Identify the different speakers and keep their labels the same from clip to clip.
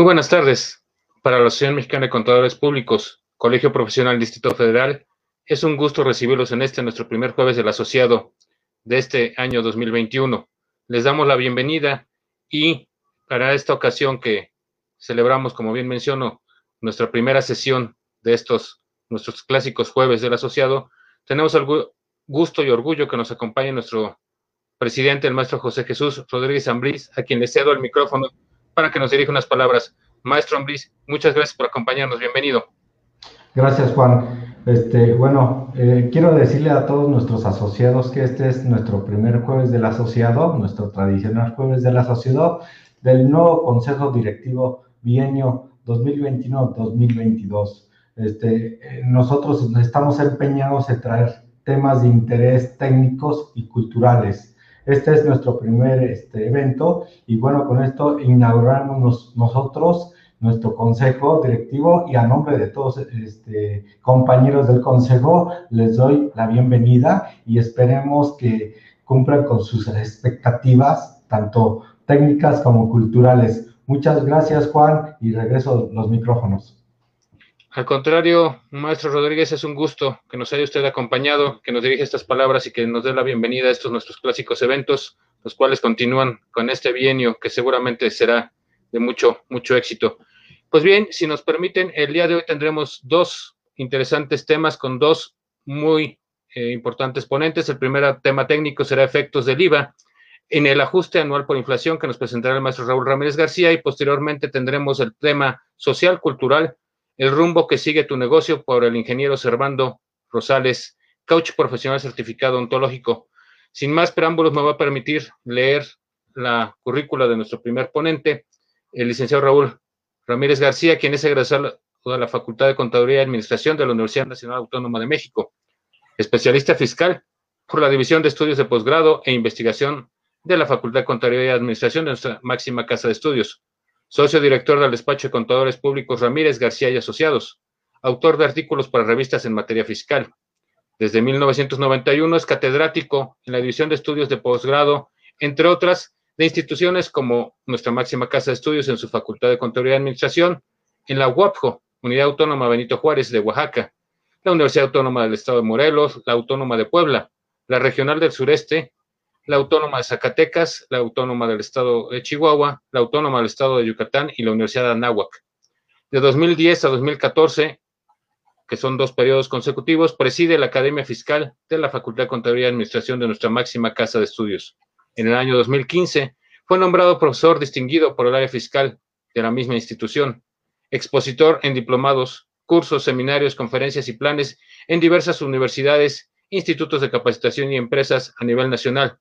Speaker 1: Muy buenas tardes. Para la Asociación Mexicana de Contadores Públicos, Colegio Profesional Distrito Federal, es un gusto recibirlos en este nuestro primer jueves del asociado de este año 2021. Les damos la bienvenida y para esta ocasión que celebramos, como bien menciono, nuestra primera sesión de estos nuestros clásicos jueves del asociado, tenemos el gusto y orgullo que nos acompañe nuestro presidente, el maestro José Jesús Rodríguez Ambrís, a quien le cedo el micrófono para que nos dirija unas palabras. Maestro Ambris, muchas gracias por acompañarnos. Bienvenido.
Speaker 2: Gracias, Juan. Este, bueno, eh, quiero decirle a todos nuestros asociados que este es nuestro primer jueves del asociado, nuestro tradicional jueves del asociado, del nuevo Consejo Directivo Bienio 2021-2022. Este, eh, nosotros estamos empeñados en traer temas de interés técnicos y culturales este es nuestro primer este, evento y bueno, con esto inauguramos nosotros nuestro consejo directivo y a nombre de todos este, compañeros del consejo les doy la bienvenida y esperemos que cumplan con sus expectativas, tanto técnicas como culturales. Muchas gracias Juan y regreso los micrófonos.
Speaker 1: Al contrario, maestro Rodríguez, es un gusto que nos haya usted acompañado, que nos dirija estas palabras y que nos dé la bienvenida a estos nuestros clásicos eventos, los cuales continúan con este bienio que seguramente será de mucho, mucho éxito. Pues bien, si nos permiten, el día de hoy tendremos dos interesantes temas con dos muy eh, importantes ponentes. El primer tema técnico será efectos del IVA en el ajuste anual por inflación que nos presentará el maestro Raúl Ramírez García y posteriormente tendremos el tema social, cultural el rumbo que sigue tu negocio por el ingeniero Servando Rosales, coach profesional certificado ontológico. Sin más preámbulos, me va a permitir leer la currícula de nuestro primer ponente, el licenciado Raúl Ramírez García, quien es egresado de la Facultad de Contaduría y Administración de la Universidad Nacional Autónoma de México, especialista fiscal por la División de Estudios de Posgrado e Investigación de la Facultad de Contaduría y Administración de nuestra máxima casa de estudios socio director del despacho de contadores públicos Ramírez García y Asociados, autor de artículos para revistas en materia fiscal. Desde 1991 es catedrático en la División de Estudios de Posgrado, entre otras, de instituciones como nuestra máxima casa de estudios en su Facultad de Contaduría y Administración, en la UAPJO, Unidad Autónoma Benito Juárez de Oaxaca, la Universidad Autónoma del Estado de Morelos, la Autónoma de Puebla, la Regional del Sureste, la Autónoma de Zacatecas, la Autónoma del Estado de Chihuahua, la Autónoma del Estado de Yucatán y la Universidad de Anáhuac. De 2010 a 2014, que son dos periodos consecutivos, preside la Academia Fiscal de la Facultad de Contaduría y Administración de nuestra máxima casa de estudios. En el año 2015 fue nombrado profesor distinguido por el área fiscal de la misma institución, expositor en diplomados, cursos, seminarios, conferencias y planes en diversas universidades, institutos de capacitación y empresas a nivel nacional,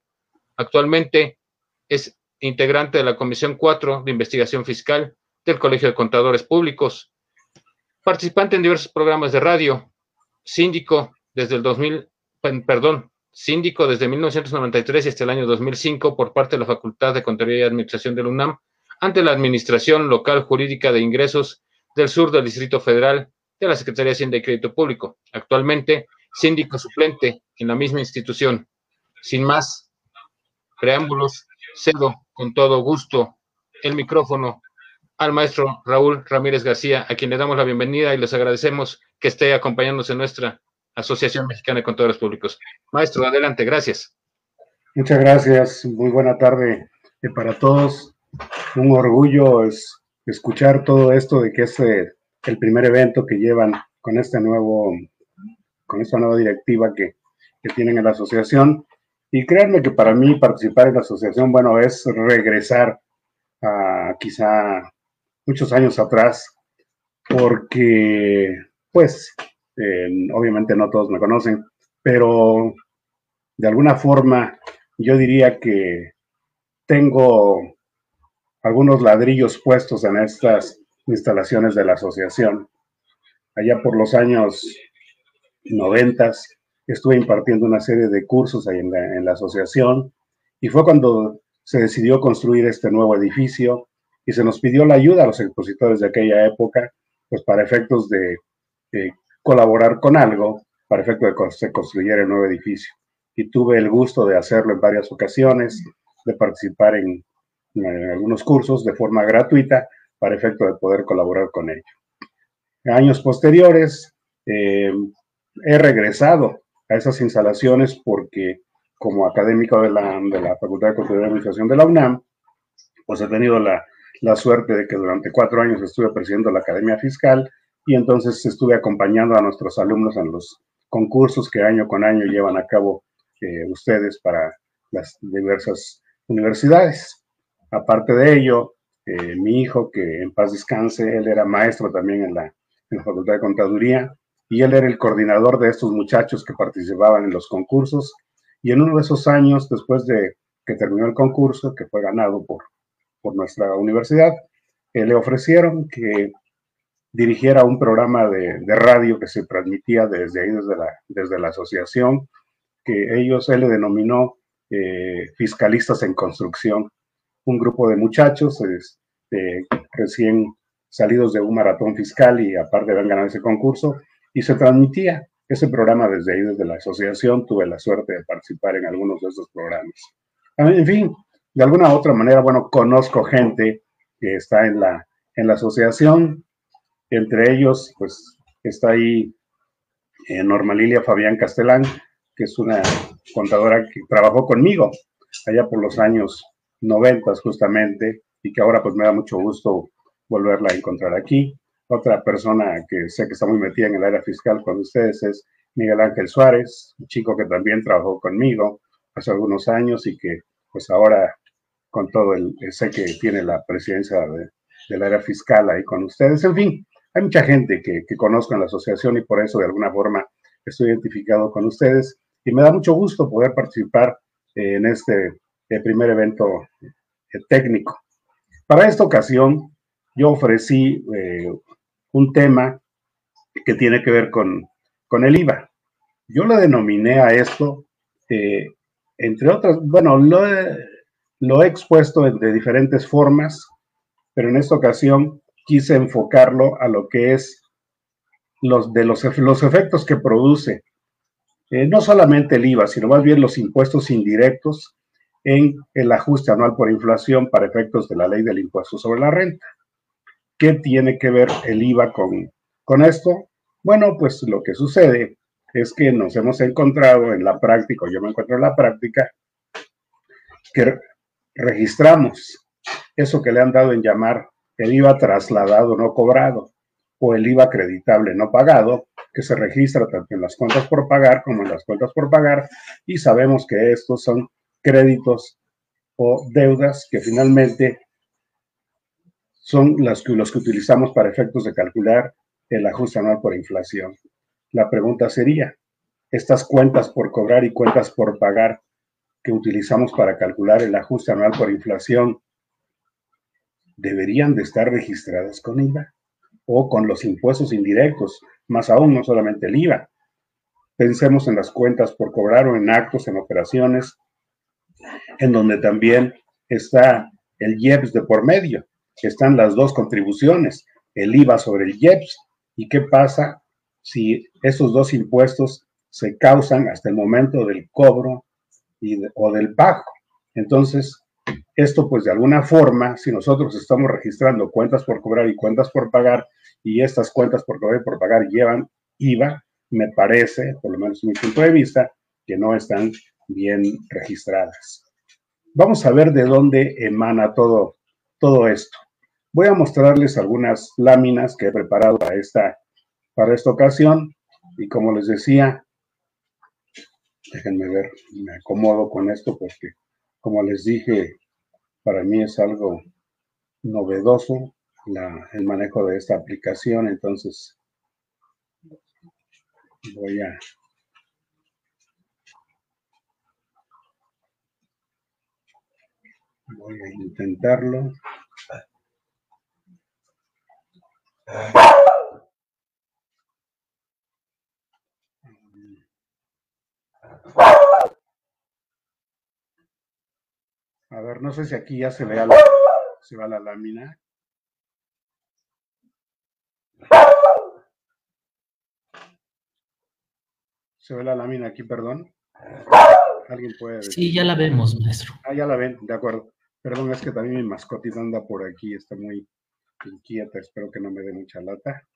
Speaker 1: Actualmente es integrante de la Comisión 4 de Investigación Fiscal del Colegio de Contadores Públicos, participante en diversos programas de radio, síndico desde el 2000, perdón, síndico desde 1993 y hasta el año 2005 por parte de la Facultad de Contaduría y Administración de la UNAM ante la Administración Local Jurídica de Ingresos del Sur del Distrito Federal de la Secretaría de Hacienda y Crédito Público. Actualmente, síndico suplente en la misma institución. Sin más, preámbulos, cedo con todo gusto el micrófono al maestro Raúl Ramírez García, a quien le damos la bienvenida y les agradecemos que esté acompañándonos en nuestra Asociación Mexicana de Contadores Públicos. Maestro, adelante, gracias.
Speaker 3: Muchas gracias, muy buena tarde eh, para todos. Un orgullo es escuchar todo esto de que es eh, el primer evento que llevan con este nuevo, con esta nueva directiva que, que tienen en la asociación. Y créanme que para mí participar en la asociación, bueno, es regresar a quizá muchos años atrás, porque, pues, obviamente no todos me conocen, pero de alguna forma yo diría que tengo algunos ladrillos puestos en estas instalaciones de la asociación. Allá por los años noventas, estuve impartiendo una serie de cursos ahí en la, asociación y fue cuando se decidió construir este nuevo edificio y se nos pidió la ayuda a los expositores de aquella época, pues para efectos de, colaborar con algo, para efectos de que se construyera el nuevo edificio. Y tuve el gusto de hacerlo en varias ocasiones, de participar en, algunos cursos de forma gratuita para efecto de poder colaborar con ello. años posteriores, eh, he regresado a esas instalaciones porque como académico de la, de la Facultad de Contaduría y Administración de la UNAM, pues he tenido la, la suerte de que durante cuatro años estuve presidiendo la Academia Fiscal y entonces estuve acompañando a nuestros alumnos en los concursos que año con año llevan a cabo eh, ustedes para las diversas universidades. Aparte de ello, eh, mi hijo, que en paz descanse, él era maestro también en la, en la Facultad de Contaduría y él era el coordinador de estos muchachos que participaban en los concursos. Y en uno de esos años, después de que terminó el concurso, que fue ganado por, por nuestra universidad, eh, le ofrecieron que dirigiera un programa de, radio que se transmitía desde ahí, desde la, desde la asociación, que ellos, él le denominó eh, Fiscalistas en Construcción, un grupo de muchachos este, recién salidos de un maratón fiscal y aparte habían ganado ese concurso, y se transmitía ese programa desde ahí, desde la asociación. Tuve la suerte de participar en algunos de esos programas. En fin, de alguna u otra manera, bueno, conozco gente que está en la, en la asociación. Entre ellos, pues está ahí eh, Norma Lilia Fabián Castelán, que es una contadora que trabajó conmigo allá por los años 90 justamente y que ahora pues me da mucho gusto volverla a encontrar aquí. Otra persona que sé que está muy metida en el área fiscal con ustedes es Miguel Ángel Suárez, un chico que también trabajó conmigo hace algunos años y que pues ahora con todo el, sé que tiene la presidencia del área fiscal ahí con ustedes. En fin, hay mucha gente que, que conozco en la asociación y por eso de alguna forma estoy identificado con ustedes y me da mucho gusto poder participar en este eh, primer evento eh, técnico. Para esta ocasión, yo ofrecí eh, un tema que tiene que ver con, con el IVA. Yo lo denominé a esto, eh, entre otras, bueno, lo he, lo he expuesto de diferentes formas, pero en esta ocasión quise enfocarlo a lo que es los, de los, los efectos que produce eh, no solamente el IVA, sino más bien los impuestos indirectos en el ajuste anual por inflación para efectos de la ley del impuesto sobre la renta. ¿Qué tiene que ver el IVA con, con esto? Bueno, pues lo que sucede es que nos hemos encontrado en la práctica, yo me encuentro en la práctica, que registramos eso que le han dado en llamar el IVA trasladado no cobrado o el IVA acreditable no pagado, que se registra tanto en las cuentas por pagar como en las cuentas por pagar, y sabemos que estos son créditos o deudas que finalmente son las que, los que utilizamos para efectos de calcular el ajuste anual por inflación. La pregunta sería, estas cuentas por cobrar y cuentas por pagar que utilizamos para calcular el ajuste anual por inflación, ¿deberían de estar registradas con IVA o con los impuestos indirectos? Más aún, no solamente el IVA. Pensemos en las cuentas por cobrar o en actos, en operaciones, en donde también está el IEPS de por medio están las dos contribuciones, el IVA sobre el IEPS y qué pasa si esos dos impuestos se causan hasta el momento del cobro y o del pago. Entonces, esto pues de alguna forma, si nosotros estamos registrando cuentas por cobrar y cuentas por pagar y estas cuentas por cobrar y por pagar llevan IVA, me parece, por lo menos en mi punto de vista, que no están bien registradas. Vamos a ver de dónde emana todo, todo esto. Voy a mostrarles algunas láminas que he preparado para esta, para esta ocasión y como les decía, déjenme ver, me acomodo con esto porque como les dije, para mí es algo novedoso el manejo de esta aplicación, entonces voy a voy a intentarlo. A ver, no sé si aquí ya se vea la, se va la lámina. ¿Se ve la lámina aquí, perdón?
Speaker 4: ¿Alguien puede decir? Sí, ya la vemos, maestro.
Speaker 3: Ah, ya la ven, de acuerdo. Perdón, es que también mi mascotita anda por aquí, está muy, inquieta, espero que no me dé mucha lata.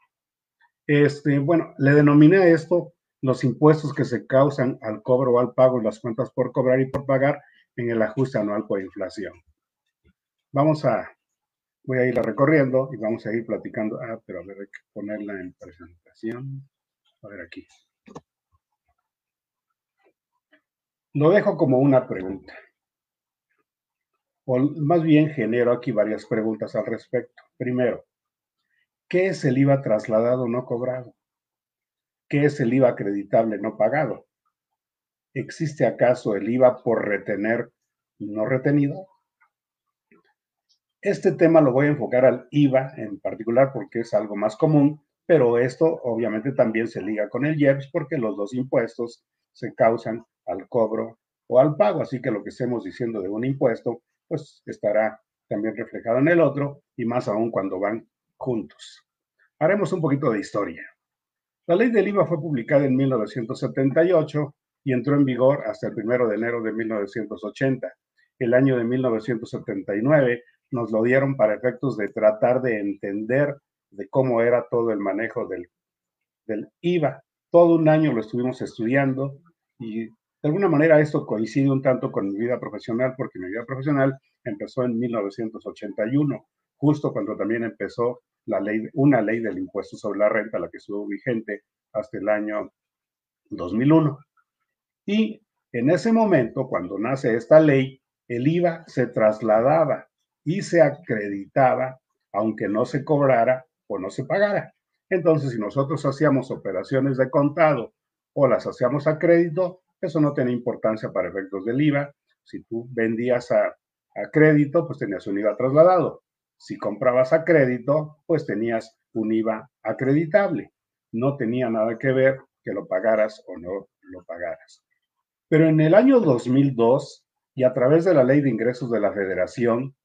Speaker 3: Este, bueno, le denominé a esto los impuestos que se causan al cobro o al pago y las cuentas por cobrar y por pagar en el ajuste anual por inflación. Vamos a, voy a irla recorriendo y vamos a ir platicando. Ah, pero a ver, hay que ponerla en presentación. A ver aquí. Lo dejo como una pregunta. O más bien genero aquí varias preguntas al respecto. Primero, ¿qué es el IVA trasladado no cobrado? ¿Qué es el IVA acreditable no pagado? ¿Existe acaso el IVA por retener no retenido? Este tema lo voy a enfocar al IVA en particular porque es algo más común, pero esto obviamente también se liga con el IEPS porque los dos impuestos se causan al cobro o al pago, así que lo que estemos diciendo de un impuesto, pues estará también reflejado en el otro y más aún cuando van juntos. Haremos un poquito de historia. La ley del IVA fue publicada en 1978 y entró en vigor hasta el 1 de enero de 1980. El año de 1979 nos lo dieron para efectos de tratar de entender de cómo era todo el manejo del, del IVA. Todo un año lo estuvimos estudiando y de alguna manera esto coincide un tanto con mi vida profesional, porque mi vida profesional empezó en 1981, justo cuando también empezó la ley, una ley del impuesto sobre la renta, la que estuvo vigente hasta el año 2001. Y en ese momento, cuando nace esta ley, el IVA se trasladaba y se acreditaba, aunque no se cobrara o no se pagara. Entonces, si nosotros hacíamos operaciones de contado o las hacíamos a crédito, eso no tenía importancia para efectos del IVA. Si tú vendías a, a crédito, pues tenías un IVA trasladado. Si comprabas a crédito, pues tenías un IVA acreditable. No tenía nada que ver que lo pagaras o no lo pagaras. Pero en el año 2002, y a través de la ley de ingresos de la federación,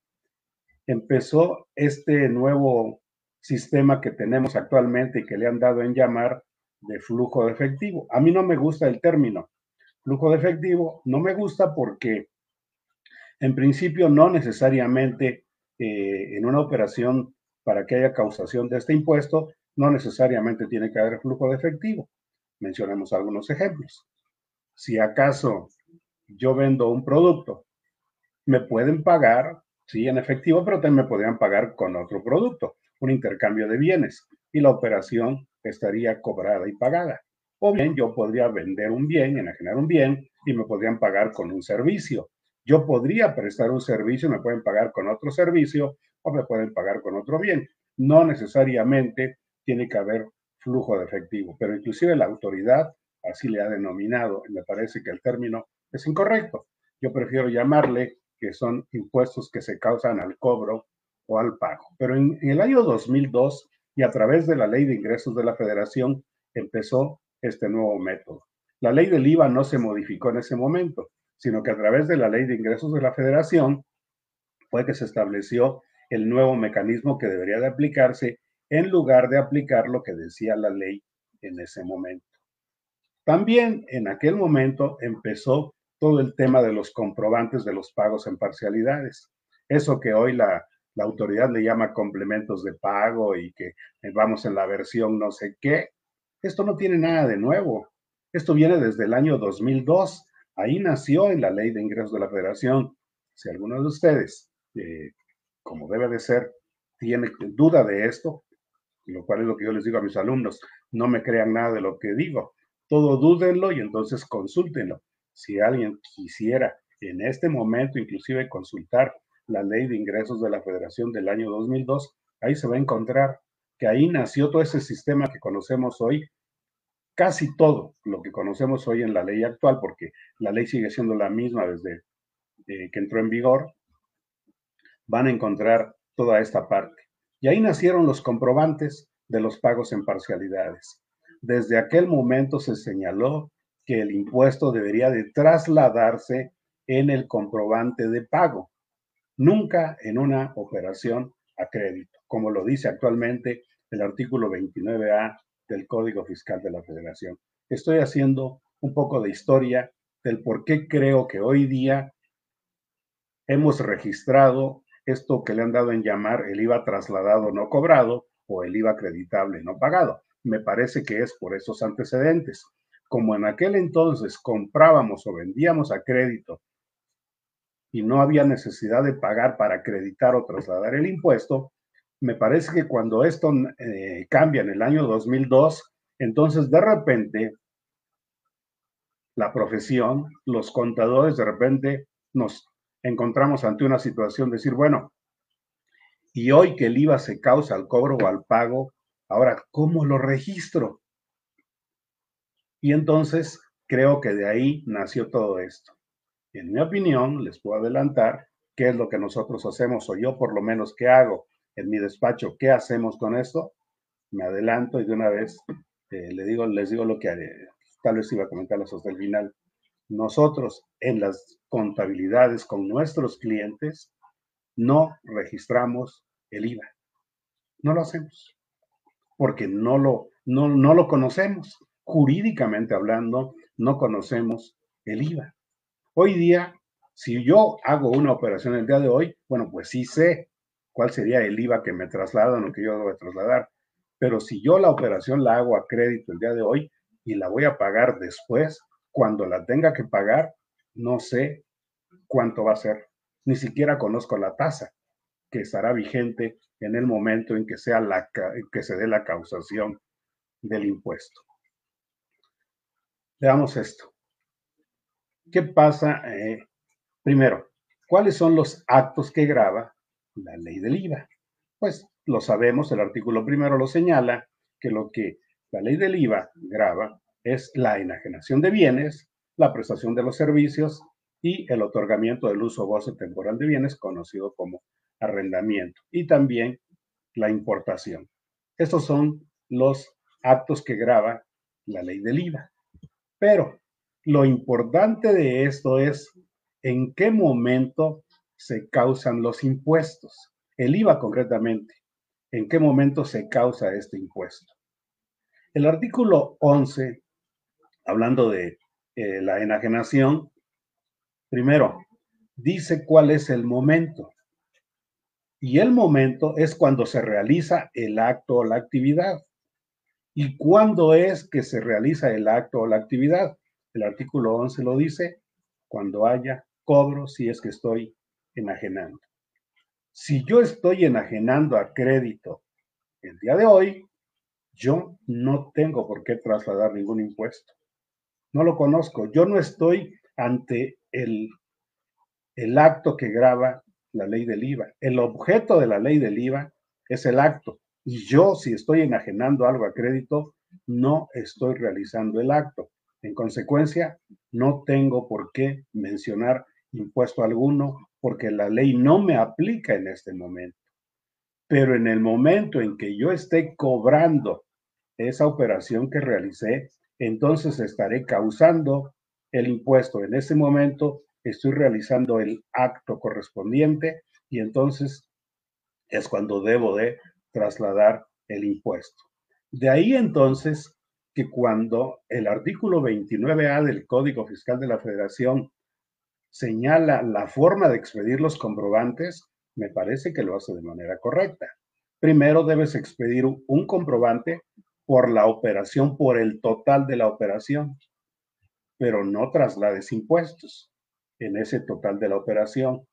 Speaker 3: empezó este nuevo sistema que tenemos actualmente y que le han dado en llamar de flujo de efectivo. A mí no me gusta el término flujo de efectivo, no me gusta porque en principio no necesariamente eh, en una operación para que haya causación de este impuesto, no necesariamente tiene que haber flujo de efectivo. Mencionemos algunos ejemplos. Si acaso yo vendo un producto, me pueden pagar, sí, en efectivo, pero también me podrían pagar con otro producto, un intercambio de bienes, y la operación estaría cobrada y pagada. O bien yo podría vender un bien, enajenar un bien, y me podrían pagar con un servicio. Yo podría prestar un servicio, me pueden pagar con otro servicio o me pueden pagar con otro bien. No necesariamente tiene que haber flujo de efectivo, pero inclusive la autoridad así le ha denominado y me parece que el término es incorrecto. Yo prefiero llamarle que son impuestos que se causan al cobro o al pago. Pero en, el año 2002 y a través de la ley de ingresos de la federación empezó este nuevo método. La ley del IVA no se modificó en ese momento sino que a través de la ley de ingresos de la federación fue que se estableció el nuevo mecanismo que debería de aplicarse en lugar de aplicar lo que decía la ley en ese momento. También en aquel momento empezó todo el tema de los comprobantes de los pagos en parcialidades. Eso que hoy la, la autoridad le llama complementos de pago y que vamos en la versión no sé qué. Esto no tiene nada de nuevo. Esto viene desde el año 2002 Ahí nació en la ley de ingresos de la federación. Si alguno de ustedes, eh, como debe de ser, tiene duda de esto, lo cual es lo que yo les digo a mis alumnos, no me crean nada de lo que digo. Todo dúdenlo y entonces consúltenlo. Si alguien quisiera en este momento inclusive consultar la ley de ingresos de la federación del año 2002, ahí se va a encontrar que ahí nació todo ese sistema que conocemos hoy casi todo lo que conocemos hoy en la ley actual, porque la ley sigue siendo la misma desde eh, que entró en vigor, van a encontrar toda esta parte. Y ahí nacieron los comprobantes de los pagos en parcialidades. Desde aquel momento se señaló que el impuesto debería de trasladarse en el comprobante de pago, nunca en una operación a crédito, como lo dice actualmente el artículo 29A del Código Fiscal de la Federación. Estoy haciendo un poco de historia del por qué creo que hoy día hemos registrado esto que le han dado en llamar el IVA trasladado no cobrado o el IVA acreditable no pagado. Me parece que es por esos antecedentes. Como en aquel entonces comprábamos o vendíamos a crédito y no había necesidad de pagar para acreditar o trasladar el impuesto, me parece que cuando esto eh, cambia en el año 2002, entonces de repente la profesión, los contadores, de repente nos encontramos ante una situación de decir, bueno, y hoy que el IVA se causa al cobro o al pago, ahora, ¿cómo lo registro? Y entonces creo que de ahí nació todo esto. En mi opinión, les puedo adelantar qué es lo que nosotros hacemos, o yo por lo menos qué hago en mi despacho, qué hacemos con esto. Me adelanto y de una vez eh, les digo lo que haré tal vez iba a comentarlos hasta el final, nosotros en las contabilidades con nuestros clientes no registramos el IVA. No lo hacemos porque no lo, no, no lo conocemos. Jurídicamente hablando, no conocemos el IVA. Hoy día, si yo hago una operación el día de hoy, bueno, pues sí sé cuál sería el IVA que me trasladan o que yo debo trasladar. Pero si yo la operación la hago a crédito el día de hoy, y la voy a pagar después. Cuando la tenga que pagar, no sé cuánto va a ser. Ni siquiera conozco la tasa que estará vigente en el momento en que, sea la, que se dé la causación del impuesto. Veamos esto. ¿Qué pasa? Eh, primero, ¿cuáles son los actos que graba la ley del IVA? Pues lo sabemos, el artículo primero lo señala, que lo que la ley del IVA grava es la enajenación de bienes, la prestación de los servicios y el otorgamiento del uso goce temporal de bienes, conocido como arrendamiento, y también la importación. Estos son los actos que grava la ley del IVA. Pero lo importante de esto es en qué momento se causan los impuestos. El IVA concretamente, en qué momento se causa este impuesto. El artículo 11, hablando de eh, la enajenación, primero, dice cuál es el momento. Y el momento es cuando se realiza el acto o la actividad. ¿Y cuándo es que se realiza el acto o la actividad? El artículo 11 lo dice, cuando haya cobro si es que estoy enajenando. Si yo estoy enajenando a crédito el día de hoy, yo no tengo por qué trasladar ningún impuesto. No lo conozco. Yo no estoy ante el, el acto que graba la ley del IVA. El objeto de la ley del IVA es el acto. Y yo, si estoy enajenando algo a crédito, no estoy realizando el acto. En consecuencia, no tengo por qué mencionar impuesto alguno porque la ley no me aplica en este momento. Pero en el momento en que yo esté cobrando esa operación que realicé, entonces estaré causando el impuesto. En ese momento estoy realizando el acto correspondiente y entonces es cuando debo de trasladar el impuesto. De ahí entonces que cuando el artículo 29A del Código Fiscal de la Federación señala la forma de expedir los comprobantes, me parece que lo hace de manera correcta. Primero debes expedir un comprobante por la operación, por el total de la operación, pero no traslades impuestos en ese total de la operación.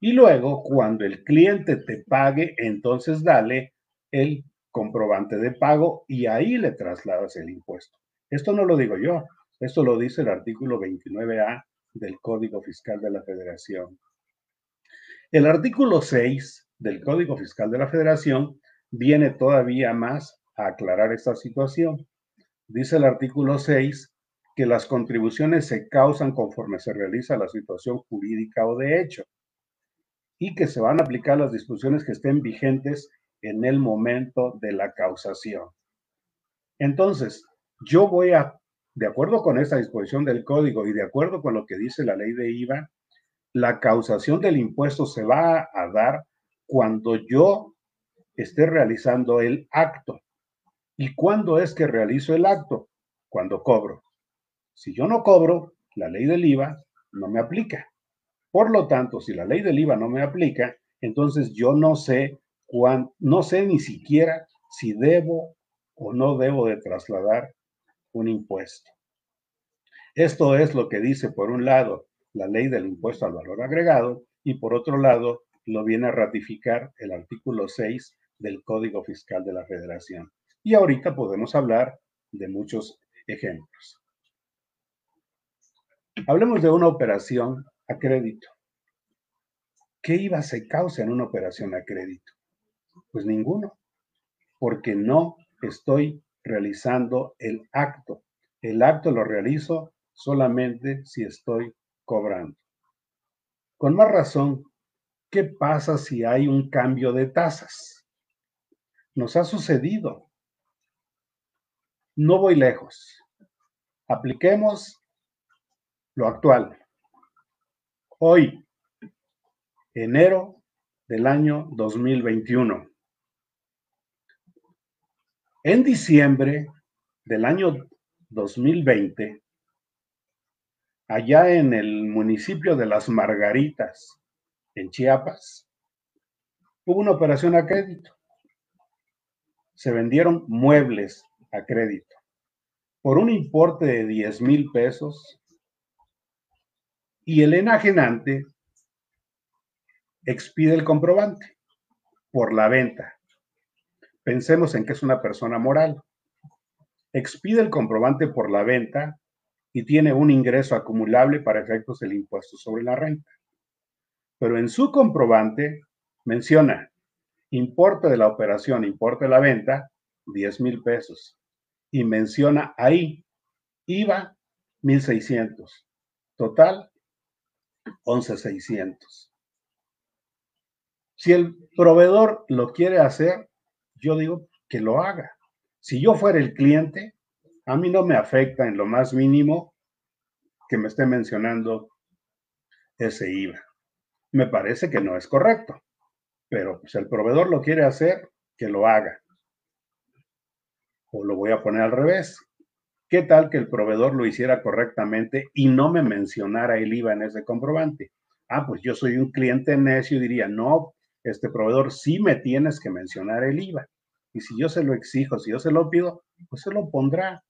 Speaker 3: Y luego, cuando el cliente te pague, entonces dale el comprobante de pago y ahí le trasladas el impuesto. Esto no lo digo yo, esto lo dice el artículo 29A del Código Fiscal de la Federación. El artículo 6 del Código Fiscal de la Federación viene todavía más aclarar esta situación. Dice el artículo 6 que las contribuciones se causan conforme se realiza la situación jurídica o de hecho y que se van a aplicar las disposiciones que estén vigentes en el momento de la causación. Entonces, yo voy a, de acuerdo con esta disposición del código y de acuerdo con lo que dice la ley de IVA, la causación del impuesto se va a dar cuando yo esté realizando el acto. ¿Y cuándo es que realizo el acto? Cuando cobro. Si yo no cobro, la ley del IVA no me aplica. Por lo tanto, si la ley del IVA no me aplica, Entonces yo no sé cuán, no sé ni siquiera si debo o no debo de trasladar un impuesto. Esto es lo que dice, por un lado, la ley del impuesto al valor agregado y por otro lado, lo viene a ratificar el artículo 6 del Código Fiscal de la Federación. Y ahorita podemos hablar de muchos ejemplos. Hablemos de una operación a crédito. ¿Qué IVA se causa en una operación a crédito? Pues ninguno, porque no estoy realizando el acto. El acto lo realizo solamente si estoy cobrando. Con más razón, ¿qué pasa si hay un cambio de tasas? Nos ha sucedido. No voy lejos. Apliquemos lo actual. Hoy, enero del año 2021. En diciembre del año 2020, allá en el municipio de Las Margaritas, en Chiapas, hubo una operación a crédito. Se vendieron muebles a crédito por un importe de 10 mil pesos y el enajenante expide el comprobante por la venta. Pensemos en que es una persona moral. Expide el comprobante por la venta y tiene un ingreso acumulable para efectos del impuesto sobre la renta. Pero en su comprobante menciona importe de la operación, importe de la venta, 10 mil pesos. Y menciona ahí IVA, 1,600. Total, 11,600. Si el proveedor lo quiere hacer, yo digo que lo haga. Si yo fuera el cliente, a mí no me afecta en lo más mínimo que me esté mencionando ese IVA. Me parece que no es correcto, pero si el proveedor lo quiere hacer, que lo haga. O lo voy a poner al revés. ¿Qué tal que el proveedor lo hiciera correctamente y no me mencionara el IVA en ese comprobante? Ah, pues yo soy un cliente necio y diría, no, este proveedor sí me tienes que mencionar el IVA. Y si yo se lo exijo, si yo se lo pido, pues se lo pondrá.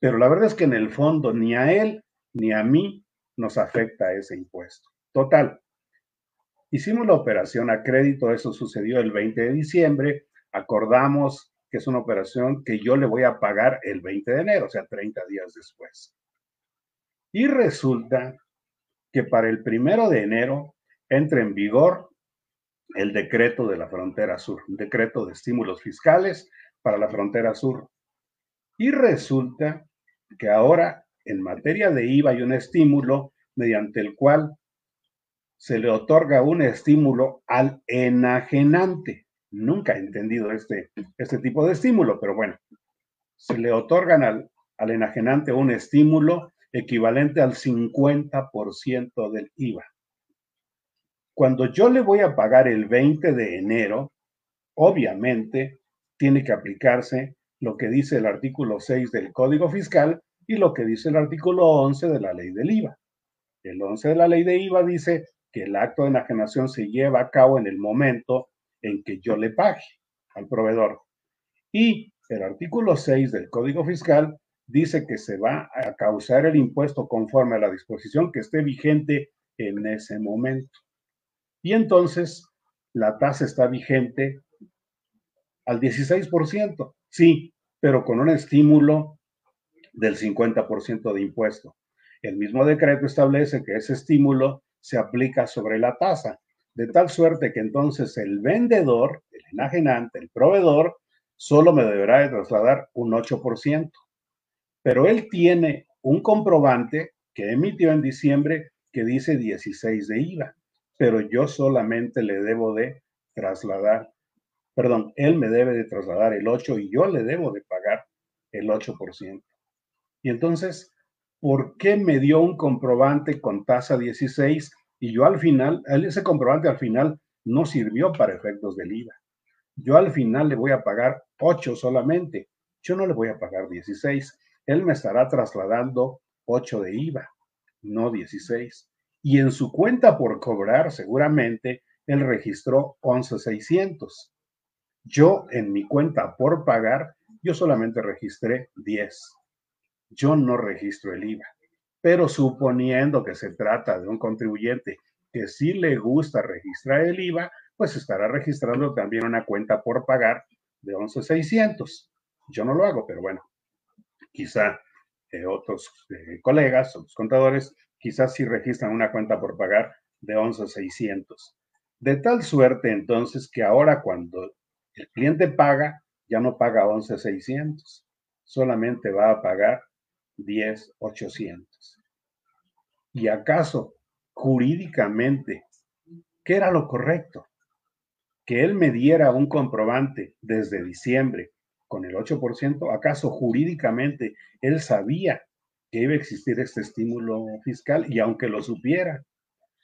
Speaker 3: Pero la verdad es que en el fondo ni a él ni a mí nos afecta ese impuesto. Total. Hicimos la operación a crédito, eso sucedió el 20 de diciembre, acordamos que es una operación que yo le voy a pagar el 20 de enero, o sea, 30 días después. Y resulta que para el primero de enero entra en vigor el decreto de la frontera sur, un decreto de estímulos fiscales para la frontera sur. Y resulta que ahora en materia de IVA hay un estímulo mediante el cual se le otorga un estímulo al enajenante. Nunca he entendido este, este tipo de estímulo, pero bueno, se le otorgan al, enajenante un estímulo equivalente al 50% del IVA. Cuando yo le voy a pagar el 20 de enero, obviamente tiene que aplicarse lo que dice el artículo 6 del Código Fiscal y lo que dice el artículo 11 de la ley del IVA. El 11 de la ley de IVA dice que el acto de enajenación se lleva a cabo en el momento en que yo le pague al proveedor. Y el artículo 6 del Código Fiscal dice que se va a causar el impuesto conforme a la disposición que esté vigente en ese momento. Y entonces la tasa está vigente al 16%, sí, pero con un estímulo del 50% de impuesto. El mismo decreto establece que ese estímulo se aplica sobre la tasa, de tal suerte que entonces el vendedor, el enajenante, el proveedor, solo me deberá de trasladar un 8%. Pero él tiene un comprobante que emitió en diciembre que dice 16 de IVA, pero yo solamente le debo de trasladar, perdón, él me debe de trasladar el 8 y yo le debo de pagar el 8%. Y entonces, ¿por qué me dio un comprobante con tasa 16 y yo al final, ese comprobante al final no sirvió para efectos del IVA? Yo al final le voy a pagar 8 solamente. Yo no le voy a pagar 16. Él me estará trasladando 8 de IVA, no 16. Y en su cuenta por cobrar, seguramente, él registró 11,600. Yo en mi cuenta por pagar, yo solamente registré 10. Yo no registro el IVA. Pero suponiendo que se trata de un contribuyente que sí le gusta registrar el IVA, pues estará registrando también una cuenta por pagar de 11,600. Yo no lo hago, pero bueno, quizá eh, otros eh, colegas, otros contadores, quizás sí registran una cuenta por pagar de 11,600. De tal suerte entonces que ahora cuando el cliente paga, ya no paga 11,600, solamente va a pagar 10,800. ¿Y acaso jurídicamente qué era lo correcto? Que él me diera un comprobante desde diciembre con el 8%, ¿acaso jurídicamente él sabía que iba a existir este estímulo fiscal y aunque lo supiera,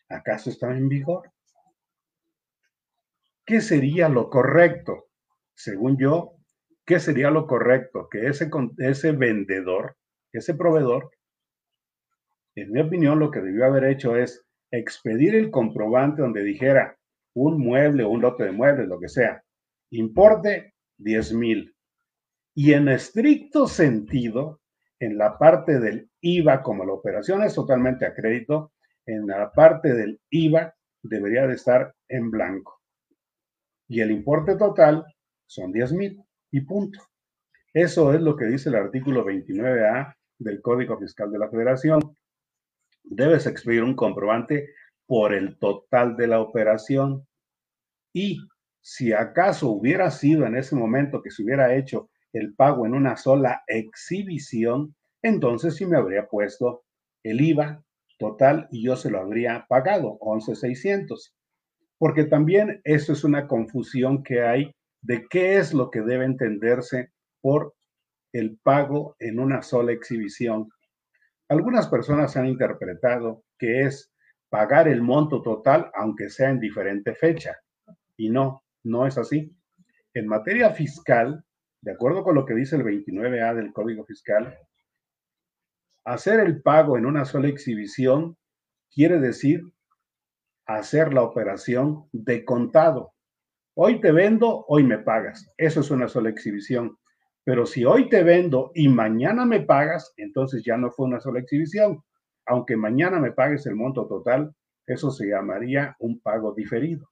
Speaker 3: ¿acaso estaba en vigor? ¿Qué sería lo correcto? Según yo, ¿qué sería lo correcto? Que ese, ese vendedor, ese proveedor, en mi opinión, lo que debió haber hecho es expedir el comprobante donde dijera un mueble o un lote de muebles, lo que sea, importe 10 mil. Y en estricto sentido, en la parte del IVA, como la operación es totalmente a crédito, en la parte del IVA debería de estar en blanco. Y el importe total son 10 mil y punto. Eso es lo que dice el artículo 29A del Código Fiscal de la Federación. Debes expedir un comprobante por el total de la operación. Y si acaso hubiera sido en ese momento que se hubiera hecho el pago en una sola exhibición, entonces sí me habría puesto el IVA total y yo se lo habría pagado, 11,600. Porque también eso es una confusión que hay de qué es lo que debe entenderse por el pago en una sola exhibición. Algunas personas han interpretado que es pagar el monto total aunque sea en diferente fecha. Y no, no es así. En materia fiscal, de acuerdo con lo que dice el 29A del Código Fiscal, hacer el pago en una sola exhibición quiere decir hacer la operación de contado. Hoy te vendo, hoy me pagas. Eso es una sola exhibición. Pero si hoy te vendo y mañana me pagas, entonces ya no fue una sola exhibición. Aunque mañana me pagues el monto total, eso se llamaría un pago diferido.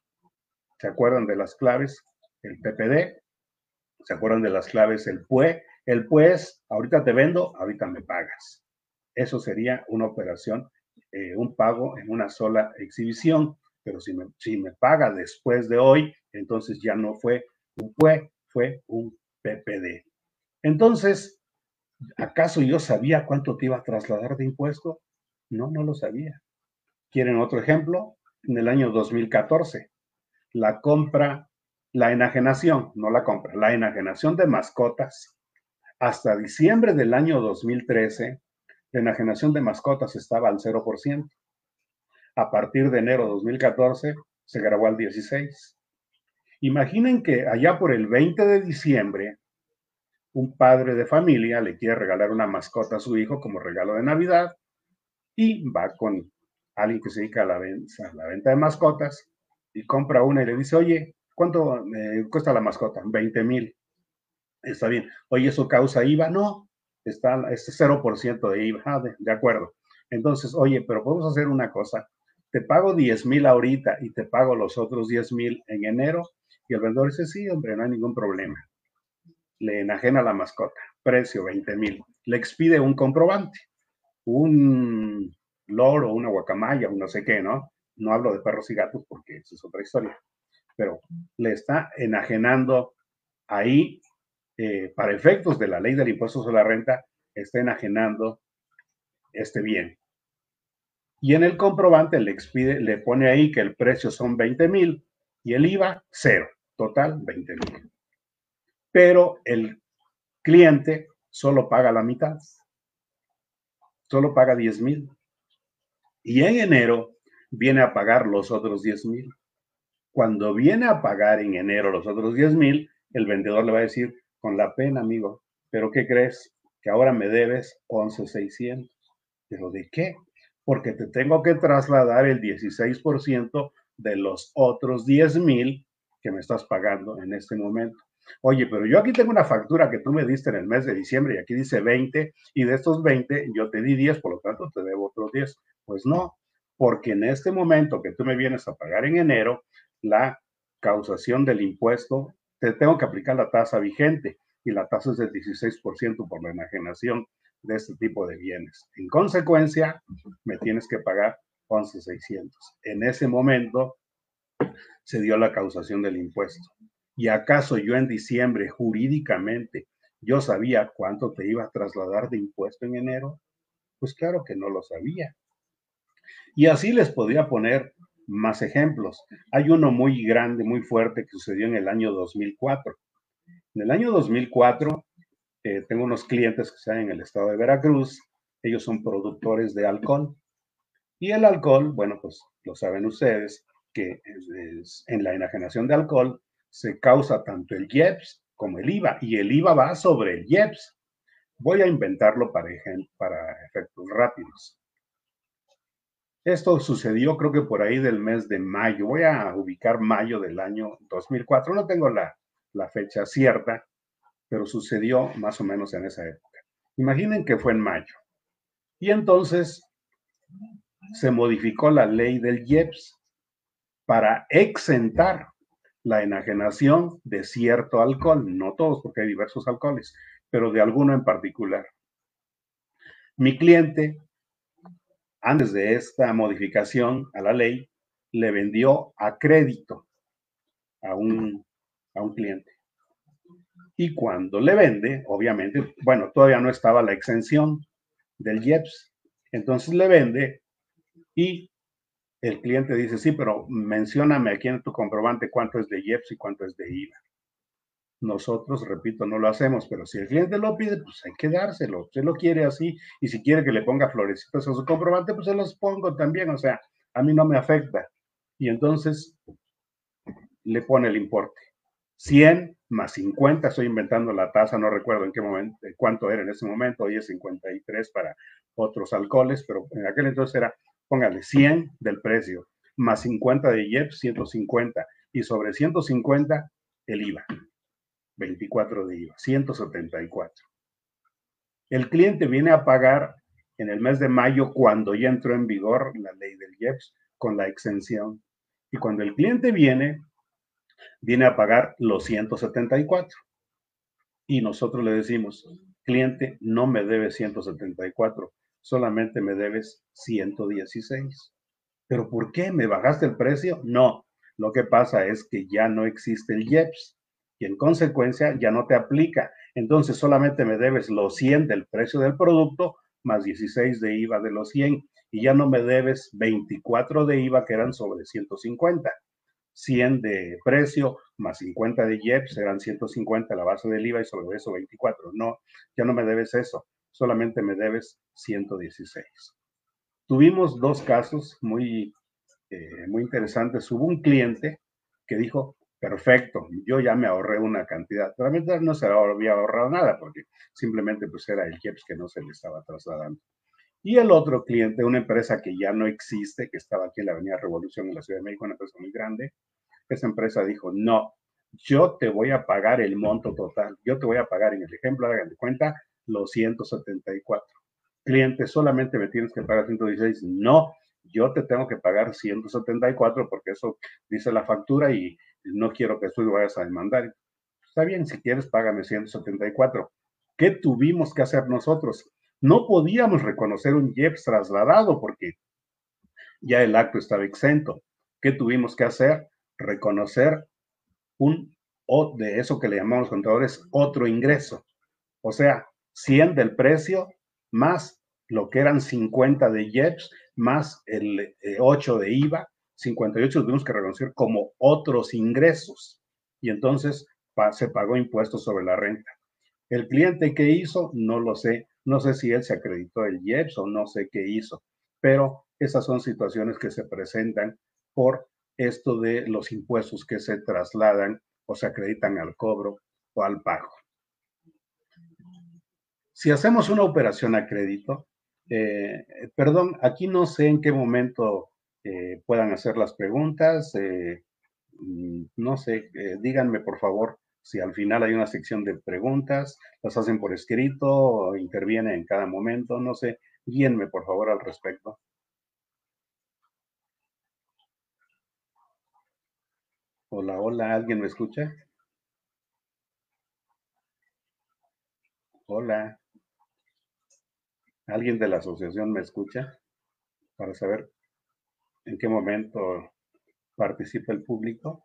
Speaker 3: ¿Se acuerdan de las claves? El PPD, ¿Se acuerdan de las claves? El PUE, el pues, ahorita te vendo, ahorita me pagas. Eso sería una operación, eh, un pago en una sola exhibición. Pero si me, si me paga después de hoy, entonces ya no fue un PUE, fue un PPD. Entonces, ¿acaso yo sabía cuánto te iba a trasladar de impuesto? No, no lo sabía. ¿Quieren otro ejemplo? En el año 2014, la compra la enajenación, no la compra, la enajenación de mascotas, hasta diciembre del año 2013, la enajenación de mascotas estaba al 0%. A partir de enero de 2014 se grabó al 16%. Imaginen que allá por el 20 de diciembre, un padre de familia le quiere regalar una mascota a su hijo como regalo de Navidad y va con alguien que se dedica a a la venta de mascotas y compra una y le dice, oye, ¿Cuánto me cuesta la mascota? 20 mil. Está bien. Oye, ¿eso causa IVA? No, está este 0% de IVA. Ah, de, acuerdo. Entonces, oye, pero podemos hacer una cosa. Te pago 10 mil ahorita y te pago los otros 10 mil en enero. Y el vendedor dice, sí, hombre, no hay ningún problema. Le enajena la mascota. Precio 20 mil. Le expide un comprobante. Un loro, una guacamaya, un no sé qué, ¿no? No hablo de perros y gatos porque eso es otra historia pero le está enajenando ahí, eh, para efectos de la ley del impuesto sobre la renta, está enajenando este bien. Y en el comprobante le, expide, le pone ahí que el precio son 20 mil y el IVA cero, total 20 mil. Pero el cliente solo paga la mitad, solo paga 10 mil. Y en enero viene a pagar los otros 10 mil. Cuando viene a pagar en enero los otros 10 mil, el vendedor le va a decir, con la pena, amigo, pero ¿qué crees? Que ahora me debes 11,600. ¿Pero de qué? Porque te tengo que trasladar el 16% de los otros 10 mil que me estás pagando en este momento. Oye, pero yo aquí tengo una factura que tú me diste en el mes de diciembre y aquí dice 20 y de estos 20 yo te di 10, por lo tanto te debo otros 10. Pues no, porque en este momento que tú me vienes a pagar en enero, la causación del impuesto, te tengo que aplicar la tasa vigente y la tasa es del 16% por la enajenación de este tipo de bienes. En consecuencia, me tienes que pagar 11,600. En ese momento se dio la causación del impuesto. ¿Y acaso yo en diciembre jurídicamente yo sabía cuánto te iba a trasladar de impuesto en enero? Pues claro que no lo sabía. Y así les podría poner más ejemplos. Hay uno muy grande, muy fuerte que sucedió en el año 2004. En el año 2004, eh, tengo unos clientes que están en el estado de Veracruz. Ellos son productores de alcohol. Y el alcohol, bueno, pues lo saben ustedes, que en la enajenación de alcohol se causa tanto el IEPS como el IVA, y el IVA va sobre el IEPS. Voy a inventarlo para, para efectos rápidos. Esto sucedió creo que por ahí del mes de mayo. Voy a ubicar mayo del año 2004. No tengo la, fecha cierta, pero sucedió más o menos en esa época. Imaginen que fue en mayo. Y entonces se modificó la ley del IEPS para exentar la enajenación de cierto alcohol, no todos porque hay diversos alcoholes, pero de alguno en particular. Mi cliente antes de esta modificación a la ley, le vendió a crédito a un, a un cliente. Y cuando le vende, obviamente, bueno, todavía no estaba la exención del IEPS. Entonces le vende y el cliente dice, sí, pero mencióname aquí en tu comprobante cuánto es de IEPS y cuánto es de IVA. Nosotros, repito, no lo hacemos, pero si el cliente lo pide, pues hay que dárselo. Se lo quiere así y si quiere que le ponga florecitos a su comprobante, pues se los pongo también. O sea, a mí no me afecta. Y entonces le pone el importe. 100 más 50, estoy inventando la tasa, no recuerdo en qué momento, cuánto era en ese momento, hoy es 53 para otros alcoholes, pero en aquel entonces era, póngale 100 del precio, más 50 de IEP, 150, y sobre 150 el IVA. 24 de IVA, 174. El cliente viene a pagar en el mes de mayo cuando ya entró en vigor la ley del IEPS con la exención. Y cuando el cliente viene, viene a pagar los 174. Y nosotros le decimos, cliente, no me debes 174, solamente me debes 116. ¿Pero por qué? ¿Me bajaste el precio? No, lo que pasa es que ya no existe el IEPS y en consecuencia ya no te aplica. Entonces solamente me debes los 100 del precio del producto más 16 de IVA de los 100 y ya no me debes 24 de IVA que eran sobre 150. 100 de precio más 50 de IEPS serán 150 la base del IVA y sobre eso 24. No, ya no me debes eso, solamente me debes 116. Tuvimos dos casos muy, eh, muy interesantes. Hubo un cliente que dijo, perfecto, yo ya me ahorré una cantidad. Realmente no se había ahorrado nada porque simplemente pues era el IEPS que no se le estaba trasladando. Y el otro cliente, una empresa que ya no existe, que estaba aquí en la Avenida Revolución en la Ciudad de México, una empresa muy grande, esa empresa dijo, no, yo te voy a pagar el monto total, yo te voy a pagar en el ejemplo, hagan de cuenta, los 174. Cliente, solamente me tienes que pagar 116. No, yo te tengo que pagar 174 porque eso dice la factura y no quiero que tú vayas a demandar. Está bien, si quieres, págame 174. ¿Qué tuvimos que hacer nosotros? No podíamos reconocer un IEPS trasladado porque ya el acto estaba exento. ¿Qué tuvimos que hacer? Reconocer un o de eso que le llamamos contadores otro ingreso. O sea, 100 del precio más lo que eran 50 de IEPS más el 8 eh, de IVA 58 tuvimos que reconocer como otros ingresos y entonces se pagó impuestos sobre la renta. El cliente que hizo, no lo sé, no sé si él se acreditó el IEPS o no sé qué hizo, pero esas son situaciones que se presentan por esto de los impuestos que se trasladan o se acreditan al cobro o al pago. Si hacemos una operación a crédito, eh, perdón, aquí no sé en qué momento eh, puedan hacer las preguntas. Eh, mm, no sé, díganme por favor si al final hay una sección de preguntas, las hacen por escrito intervienen en cada momento, no sé, guíenme por favor al respecto. Hola, hola, ¿alguien me escucha? Hola. ¿Alguien de la asociación me escucha? Para saber en qué momento participa el público.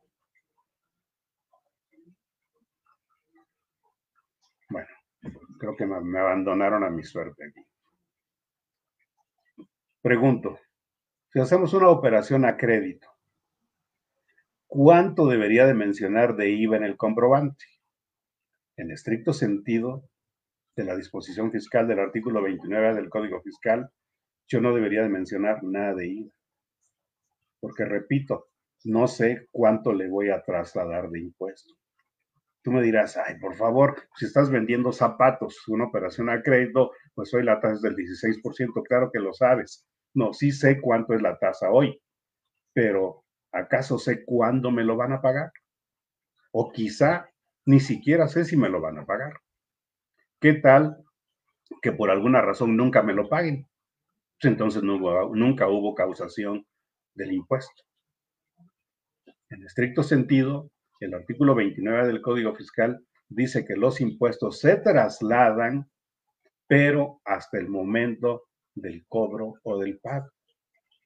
Speaker 3: Bueno, creo que me abandonaron a mi suerte aquí. Pregunto, si hacemos una operación a crédito, ¿cuánto debería de mencionar de IVA en el comprobante? En estricto sentido de la disposición fiscal del artículo 29 del Código Fiscal, yo no debería de mencionar nada de IVA. Porque repito, no sé cuánto le voy a trasladar de impuesto. Tú me dirás, ay, por favor, si estás vendiendo zapatos, una operación a crédito, pues hoy la tasa es del 16%, claro que lo sabes. No, sí sé cuánto es la tasa hoy, pero ¿acaso sé cuándo me lo van a pagar? O quizá ni siquiera sé si me lo van a pagar. ¿Qué tal que por alguna razón nunca me lo paguen? Pues entonces nunca hubo causación del impuesto. En estricto sentido, el artículo 29 del Código Fiscal dice que los impuestos se trasladan, pero hasta el momento del cobro o del pago,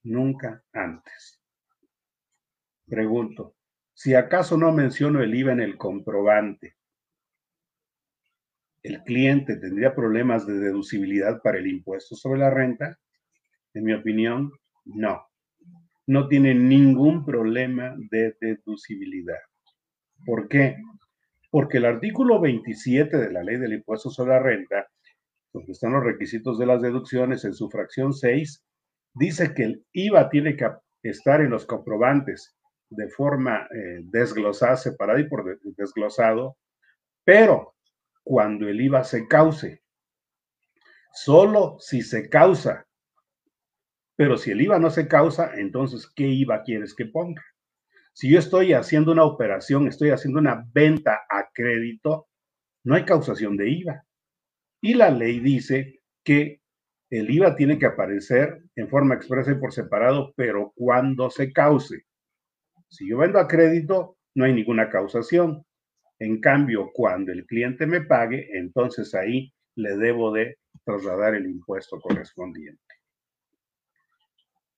Speaker 3: nunca antes. Pregunto, si acaso no menciono el IVA en el comprobante, ¿el cliente tendría problemas de deducibilidad para el impuesto sobre la renta? En mi opinión, no. No tiene ningún problema de deducibilidad. ¿Por qué? Porque el artículo 27 de la ley del impuesto sobre la renta, donde están los requisitos de las deducciones en su fracción 6, dice que el IVA tiene que estar en los comprobantes de forma eh, desglosada, separada y por desglosado, pero cuando el IVA se cause, solo si se causa, pero si el IVA no se causa, entonces, ¿qué IVA quieres que ponga? Si yo estoy haciendo una operación, estoy haciendo una venta a crédito, no hay causación de IVA. Y la ley dice que el IVA tiene que aparecer en forma expresa y por separado, pero cuando se cause. Si yo vendo a crédito, no hay ninguna causación. En cambio, cuando el cliente me pague, entonces ahí le debo de trasladar el impuesto correspondiente.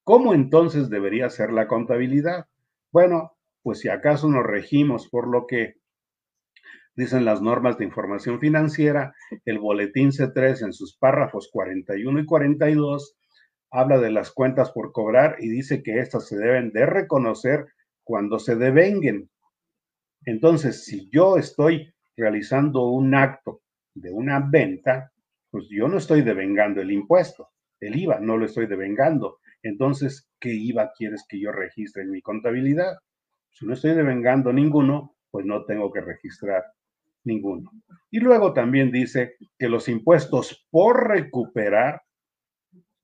Speaker 3: ¿Cómo entonces debería ser la contabilidad? Bueno, pues si acaso nos regimos por lo que dicen las normas de información financiera, el boletín C3 en sus párrafos 41 y 42 habla de las cuentas por cobrar y dice que éstas se deben de reconocer cuando se devenguen. Entonces, si yo estoy realizando un acto de una venta, pues yo no estoy devengando el impuesto, el IVA, no lo estoy devengando. Entonces, ¿qué IVA quieres que yo registre en mi contabilidad? Si no estoy devengando ninguno, pues no tengo que registrar ninguno. Y luego también dice que los impuestos por recuperar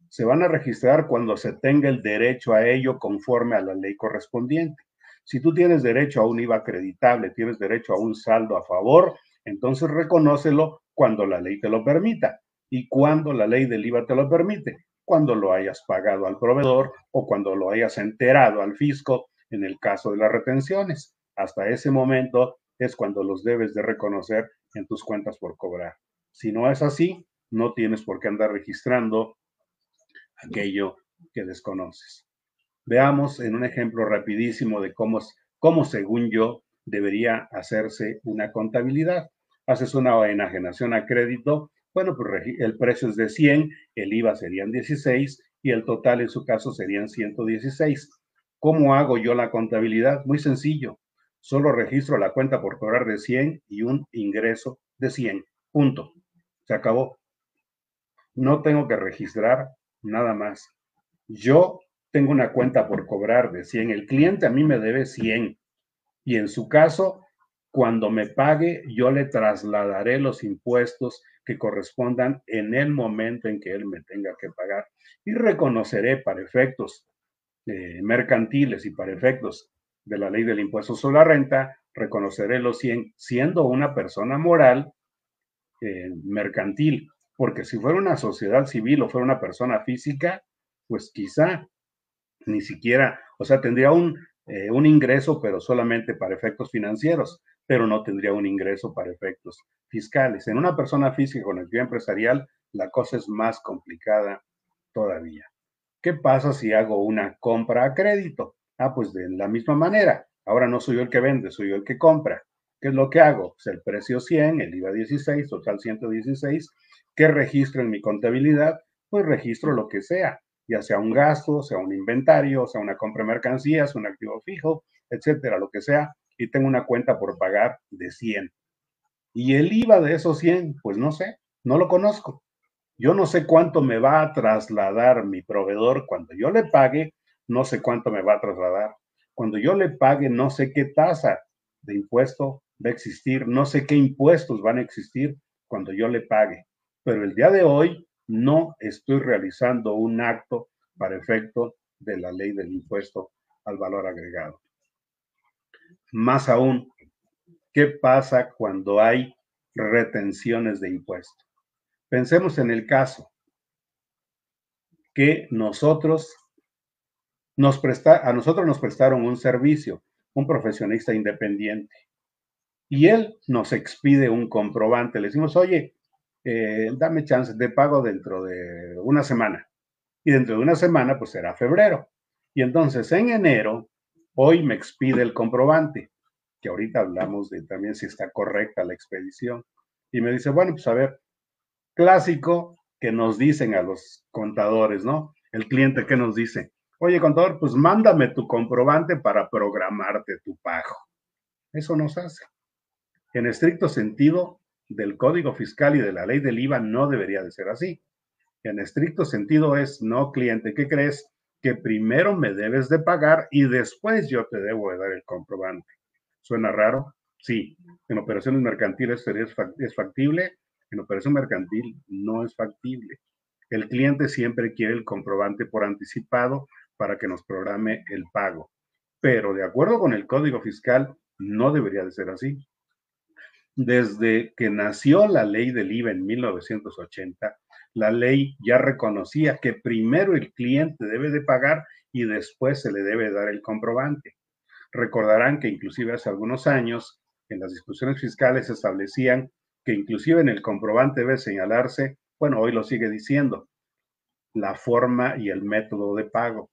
Speaker 3: se van a registrar cuando se tenga el derecho a ello conforme a la ley correspondiente. Si tú tienes derecho a un IVA acreditable, tienes derecho a un saldo a favor, entonces reconócelo cuando la ley te lo permita. ¿Y cuando la ley del IVA te lo permite? Cuando lo hayas pagado al proveedor o cuando lo hayas enterado al fisco en el caso de las retenciones. Hasta ese momento es cuando los debes de reconocer en tus cuentas por cobrar. Si no es así, no tienes por qué andar registrando aquello que desconoces. Veamos en un ejemplo rapidísimo de cómo, cómo según yo, debería hacerse una contabilidad. Haces una enajenación a crédito, bueno, pues el precio es de 100, el IVA serían 16 y el total en su caso serían 116. ¿Cómo hago yo la contabilidad? Muy sencillo. Solo registro la cuenta por cobrar de 100 y un ingreso de 100. Punto. Se acabó. No tengo que registrar nada más. Yo tengo una cuenta por cobrar de 100. El cliente a mí me debe 100. Y en su caso, cuando me pague, yo le trasladaré los impuestos que correspondan en el momento en que él me tenga que pagar. Y reconoceré para efectos eh, mercantiles y para efectos de la ley del impuesto sobre la renta, reconoceré los 100 siendo una persona moral eh, mercantil, porque si fuera una sociedad civil o fuera una persona física, pues quizá ni siquiera, o sea, tendría un, eh, un ingreso, pero solamente para efectos financieros, pero no tendría un ingreso para efectos fiscales. En una persona física con actividad empresarial, la cosa es más complicada todavía. ¿Qué pasa si hago una compra a crédito? Ah, pues de la misma manera. Ahora no soy yo el que vende, soy yo el que compra. ¿Qué es lo que hago? Pues el precio 100, el IVA 16, total 116. ¿Qué registro en mi contabilidad? Pues registro lo que sea, ya sea un gasto, sea un inventario, sea una compra de mercancías, un activo fijo, etcétera, lo que sea, y tengo una cuenta por pagar de 100. Y el IVA de esos 100, pues no sé, no lo conozco. Yo no sé cuánto me va a trasladar mi proveedor cuando yo le pague, no sé cuánto me va a trasladar. Cuando yo le pague, no sé qué tasa de impuesto va a existir, no sé qué impuestos van a existir cuando yo le pague. Pero el día de hoy no estoy realizando un acto para efecto de la ley del impuesto al valor agregado. Más aún, ¿qué pasa cuando hay retenciones de impuestos? Pensemos en el caso que nosotros nos presta, a nosotros nos prestaron un servicio, un profesionista independiente, y él nos expide un comprobante. Le decimos, oye, eh, dame chance de pago dentro de una semana. Y dentro de una semana, pues será febrero. Y entonces en enero, hoy me expide el comprobante, que ahorita hablamos de también si está correcta la expedición. Y me dice, bueno, pues a ver, clásico que nos dicen a los contadores, ¿no? El cliente que nos dice, oye contador, pues mándame tu comprobante para programarte tu pago. Eso nos hace. En estricto sentido del Código Fiscal y de la ley del IVA no debería de ser así. En estricto sentido es, no cliente, ¿qué crees? Que primero me debes de pagar y después yo te debo de dar el comprobante. ¿Suena raro? Sí. En operaciones mercantiles es factible, en operación mercantil no es factible. El cliente siempre quiere el comprobante por anticipado para que nos programe el pago. Pero de acuerdo con el Código Fiscal, no debería de ser así. Desde que nació la ley del IVA en 1980, la ley ya reconocía que primero el cliente debe de pagar y después se le debe dar el comprobante. Recordarán que inclusive hace algunos años en las discusiones fiscales se establecían que inclusive en el comprobante debe señalarse, bueno, hoy lo sigue diciendo, la forma y el método de pago.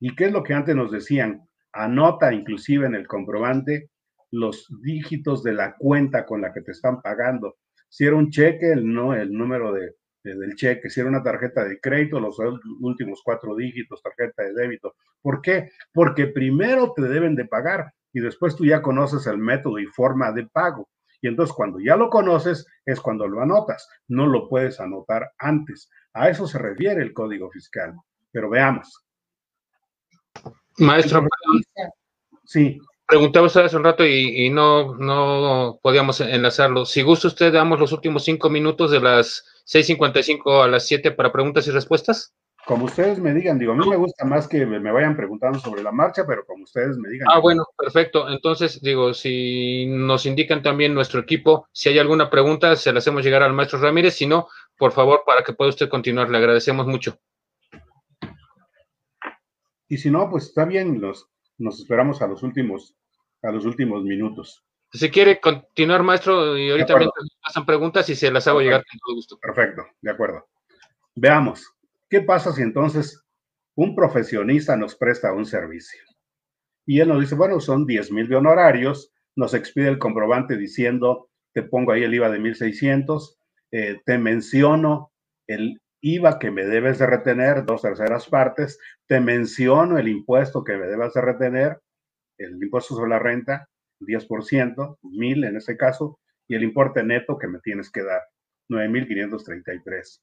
Speaker 3: ¿Y qué es lo que antes nos decían? Anota inclusive en el comprobante los dígitos de la cuenta con la que te están pagando. Si era un cheque, el, no, el número de, del cheque. Si era una tarjeta de crédito, los últimos cuatro dígitos, tarjeta de débito. ¿Por qué? Porque primero te deben de pagar y después tú ya conoces el método y forma de pago. Y entonces cuando ya lo conoces es cuando lo anotas, no lo puedes anotar antes. A eso se refiere el código fiscal. Pero veamos.
Speaker 1: Maestro, sí. Preguntaba usted hace un rato y, no, no podíamos enlazarlo. Si gusta usted, damos los últimos cinco minutos de las 6.55 a las 7 para preguntas y respuestas.
Speaker 3: Como ustedes me digan, digo, a mí me gusta más que me vayan preguntando sobre la marcha, pero como ustedes me digan.
Speaker 1: Ah, bueno, perfecto. Entonces, digo, si nos indican también nuestro equipo, si hay alguna pregunta, se la hacemos llegar al maestro Ramírez. Si no, por favor, para que pueda usted continuar, le agradecemos mucho.
Speaker 3: Y si no, pues está bien, los, nos esperamos a los últimos, a los últimos minutos.
Speaker 1: Si quiere continuar, maestro, y ahorita me pasan preguntas y se las hago llegar con todo gusto.
Speaker 3: Perfecto, de acuerdo. Veamos. ¿Qué pasa si entonces un profesionista nos presta un servicio? Y él nos dice, bueno, son 10 mil de honorarios, nos expide el comprobante diciendo, te pongo ahí el IVA de 1600, eh, te menciono el IVA que me debes de retener, dos terceras partes, te menciono el impuesto que me debes de retener, el impuesto sobre la renta, 10%, mil en ese caso, y el importe neto que me tienes que dar, 9.533.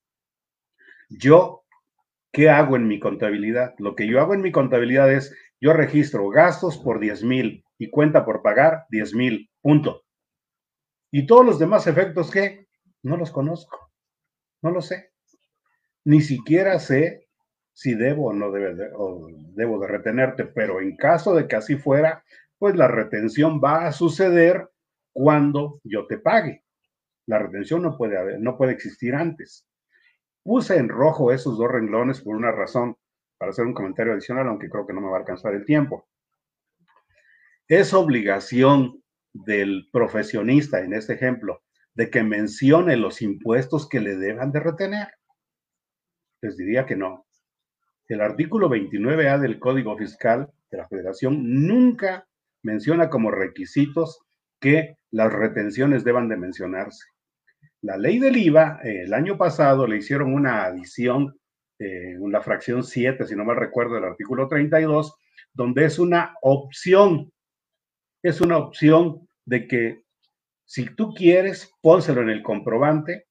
Speaker 3: Yo ¿Qué hago en mi contabilidad? Lo que yo hago en mi contabilidad es, yo registro gastos por 10 mil y cuenta por pagar 10 mil, punto. Y todos los demás efectos, ¿qué? No los conozco, no lo sé. Ni siquiera sé si debo o no debo de retenerte, pero en caso de que así fuera, pues la retención va a suceder cuando yo te pague. La retención no puede no puede existir antes. Puse en rojo esos dos renglones por una razón, para hacer un comentario adicional, aunque creo que no me va a alcanzar el tiempo. Es obligación del profesionista, en este ejemplo, de que mencione los impuestos que le deban de retener. Les diría que no. El artículo 29A del Código Fiscal de la Federación nunca menciona como requisitos que las retenciones deban de mencionarse. La ley del IVA, el año pasado le hicieron una adición, eh, una fracción 7, si no mal recuerdo, del artículo 32, donde es una opción, es una opción de que si tú quieres, pónselo en el comprobante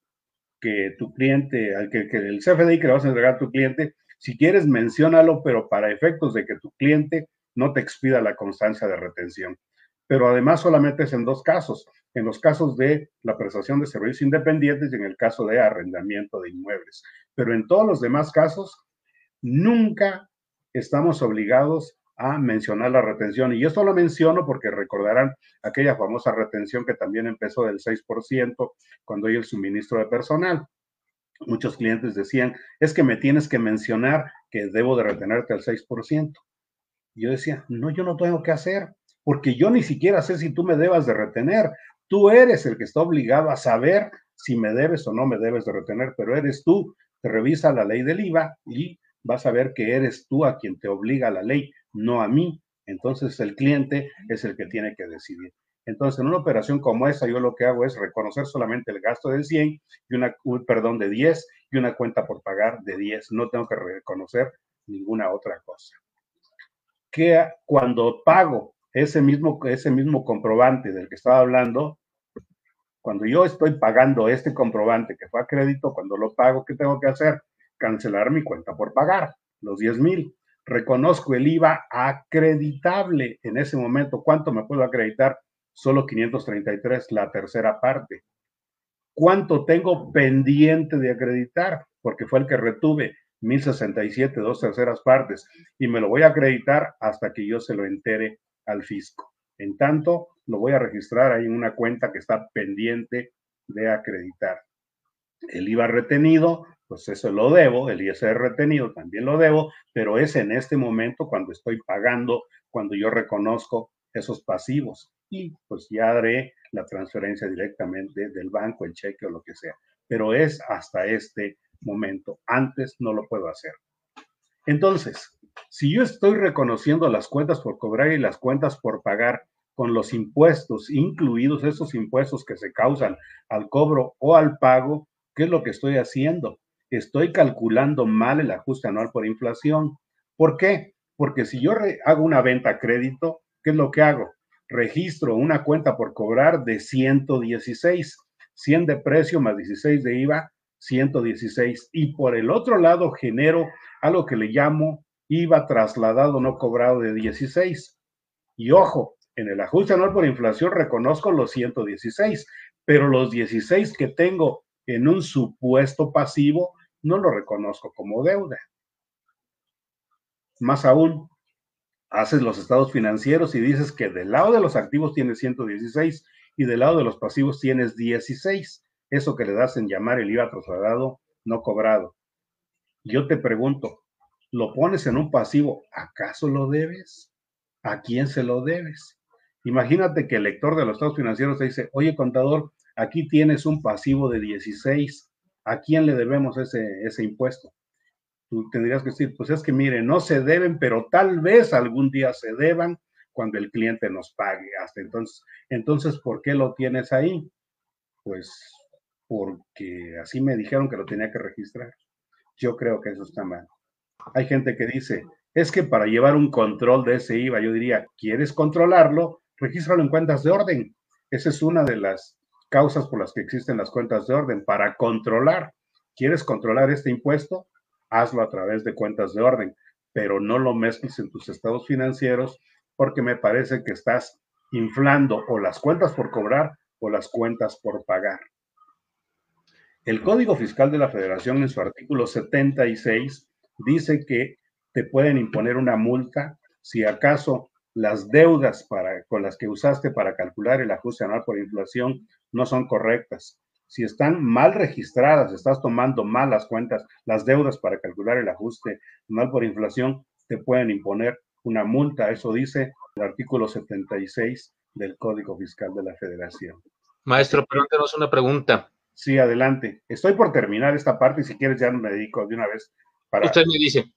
Speaker 3: que tu cliente, al que, que el CFDI que le vas a entregar a tu cliente, si quieres, menciónalo, pero para efectos de que tu cliente no te expida la constancia de retención. Pero además solamente es en dos casos, en los casos de la prestación de servicios independientes y en el caso de arrendamiento de inmuebles. Pero en todos los demás casos, nunca estamos obligados a mencionar la retención. Y esto lo menciono porque recordarán aquella famosa retención que también empezó del 6% cuando hay el suministro de personal. Muchos clientes decían, es que me tienes que mencionar que debo de retenerte al 6%. Yo decía, no, yo no tengo que hacer, porque yo ni siquiera sé si tú me debas de retener. Tú eres el que está obligado a saber si me debes o no me debes de retener, pero eres tú. Te revisa la ley del IVA y vas a ver que eres tú a quien te obliga la ley, no a mí. Entonces el cliente es el que tiene que decidir. Entonces, en una operación como esa, yo lo que hago es reconocer solamente el gasto de 100 y una, perdón, de 10 y una cuenta por pagar de 10. No tengo que reconocer ninguna otra cosa. Que cuando pago ese mismo, ese mismo comprobante del que estaba hablando, cuando yo estoy pagando este comprobante que fue a crédito, cuando lo pago, ¿qué tengo que hacer? Cancelar mi cuenta por pagar, los 10 mil. Reconozco el IVA acreditable en ese momento. ¿Cuánto me puedo acreditar? Solo 533, la tercera parte. ¿Cuánto tengo pendiente de acreditar? Porque fue el que retuve 1067, dos terceras partes, y me lo voy a acreditar hasta que yo se lo entere al fisco. En tanto, lo voy a registrar ahí en una cuenta que está pendiente de acreditar. El IVA retenido, pues eso lo debo, el ISR retenido también lo debo, pero es en este momento cuando estoy pagando, cuando yo reconozco esos pasivos y pues ya haré la transferencia directamente del banco, el cheque o lo que sea. Pero es hasta este momento. Antes no lo puedo hacer. Entonces, si yo estoy reconociendo las cuentas por cobrar y las cuentas por pagar con los impuestos, incluidos esos impuestos que se causan al cobro o al pago, ¿qué es lo que estoy haciendo? Estoy calculando mal el ajuste anual por inflación. ¿Por qué? Porque si yo hago una venta a crédito, ¿qué es lo que hago? Registro una cuenta por cobrar de 116, 100 de precio más 16 de IVA, 116. Y por el otro lado genero algo que le llamo IVA trasladado no cobrado de 16. Y ojo, en el ajuste anual por inflación reconozco los 116, pero los 16 que tengo en un supuesto pasivo no lo reconozco como deuda. Más aún, haces los estados financieros y dices que del lado de los activos tienes 116 y del lado de los pasivos tienes 16. Eso que le das en llamar el IVA trasladado no cobrado. Yo te pregunto, ¿lo pones en un pasivo? ¿Acaso lo debes? ¿A quién se lo debes? Imagínate que el lector de los estados financieros te dice, oye contador, aquí tienes un pasivo de 16, ¿a quién le debemos ese, ese impuesto? tú tendrías que decir, pues es que mire, no se deben, pero tal vez algún día se deban cuando el cliente nos pague. Hasta entonces, entonces, ¿por qué lo tienes ahí? Pues porque así me dijeron que lo tenía que registrar. Yo creo que eso está mal. Hay gente que dice, es que para llevar un control de ese IVA, yo diría, ¿quieres controlarlo? Regístralo en cuentas de orden. Esa es una de las causas por las que existen las cuentas de orden, para controlar. ¿Quieres controlar este impuesto? hazlo a través de cuentas de orden, pero no lo mezcles en tus estados financieros porque me parece que estás inflando o las cuentas por cobrar o las cuentas por pagar. El Código Fiscal de la Federación en su artículo 76 dice que te pueden imponer una multa si acaso las deudas para, con las que usaste para calcular el ajuste anual por inflación no son correctas. Si están mal registradas, estás tomando mal las cuentas, las deudas para calcular el ajuste anual por inflación, te pueden imponer una multa. Eso dice el artículo 76 del Código Fiscal de la Federación.
Speaker 1: Maestro, pregúntenos una pregunta.
Speaker 3: Sí, adelante. Estoy por terminar esta parte y si quieres ya me dedico de una vez
Speaker 1: para... Usted me dice.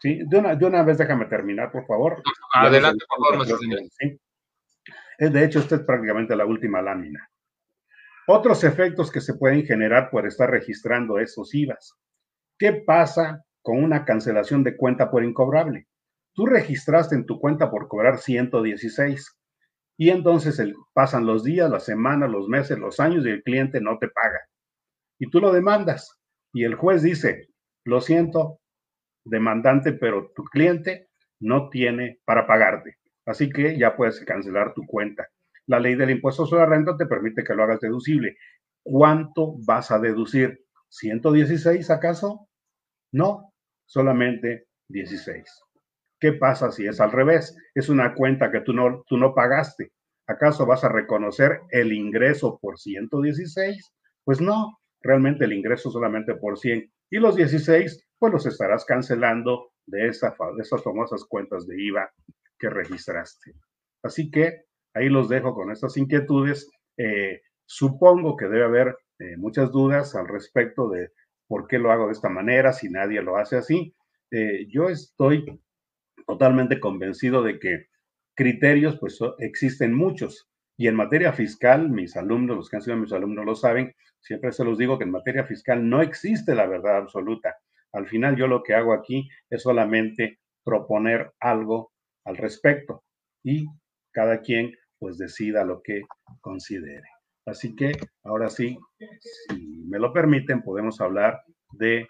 Speaker 3: Sí, de una, de una vez déjame terminar, por favor.
Speaker 1: Adelante, por favor,
Speaker 3: ¿sí? De hecho, esta es prácticamente la última lámina. Otros efectos que se pueden generar por estar registrando esos IVAs. ¿Qué pasa con una cancelación de cuenta por incobrable? Tú registraste en tu cuenta por cobrar 116 y entonces el, pasan los días, las semanas, los meses, los años y el cliente no te paga. Y tú lo demandas y el juez dice, lo siento, demandante, pero tu cliente no tiene para pagarte. Así que ya puedes cancelar tu cuenta. La ley del impuesto sobre la renta te permite que lo hagas deducible. ¿Cuánto vas a deducir? ¿116 acaso? No, solamente 16. ¿Qué pasa si es al revés? Es una cuenta que tú no, tú no pagaste. ¿Acaso vas a reconocer el ingreso por 116? Pues no, realmente el ingreso solamente por 100. Y los 16 pues los estarás cancelando de, esa, de esas famosas cuentas de IVA que registraste. Así que ahí los dejo con estas inquietudes. Eh, supongo que debe haber eh, muchas dudas al respecto de por qué lo hago de esta manera, si nadie lo hace así. Eh, yo estoy totalmente convencido de que criterios, pues existen muchos. Y en materia fiscal, mis alumnos, los que han sido mis alumnos lo saben, siempre se los digo que en materia fiscal no existe la verdad absoluta. Al final yo lo que hago aquí es solamente proponer algo al respecto y cada quien pues decida lo que considere. Así que ahora sí, si me lo permiten, podemos hablar de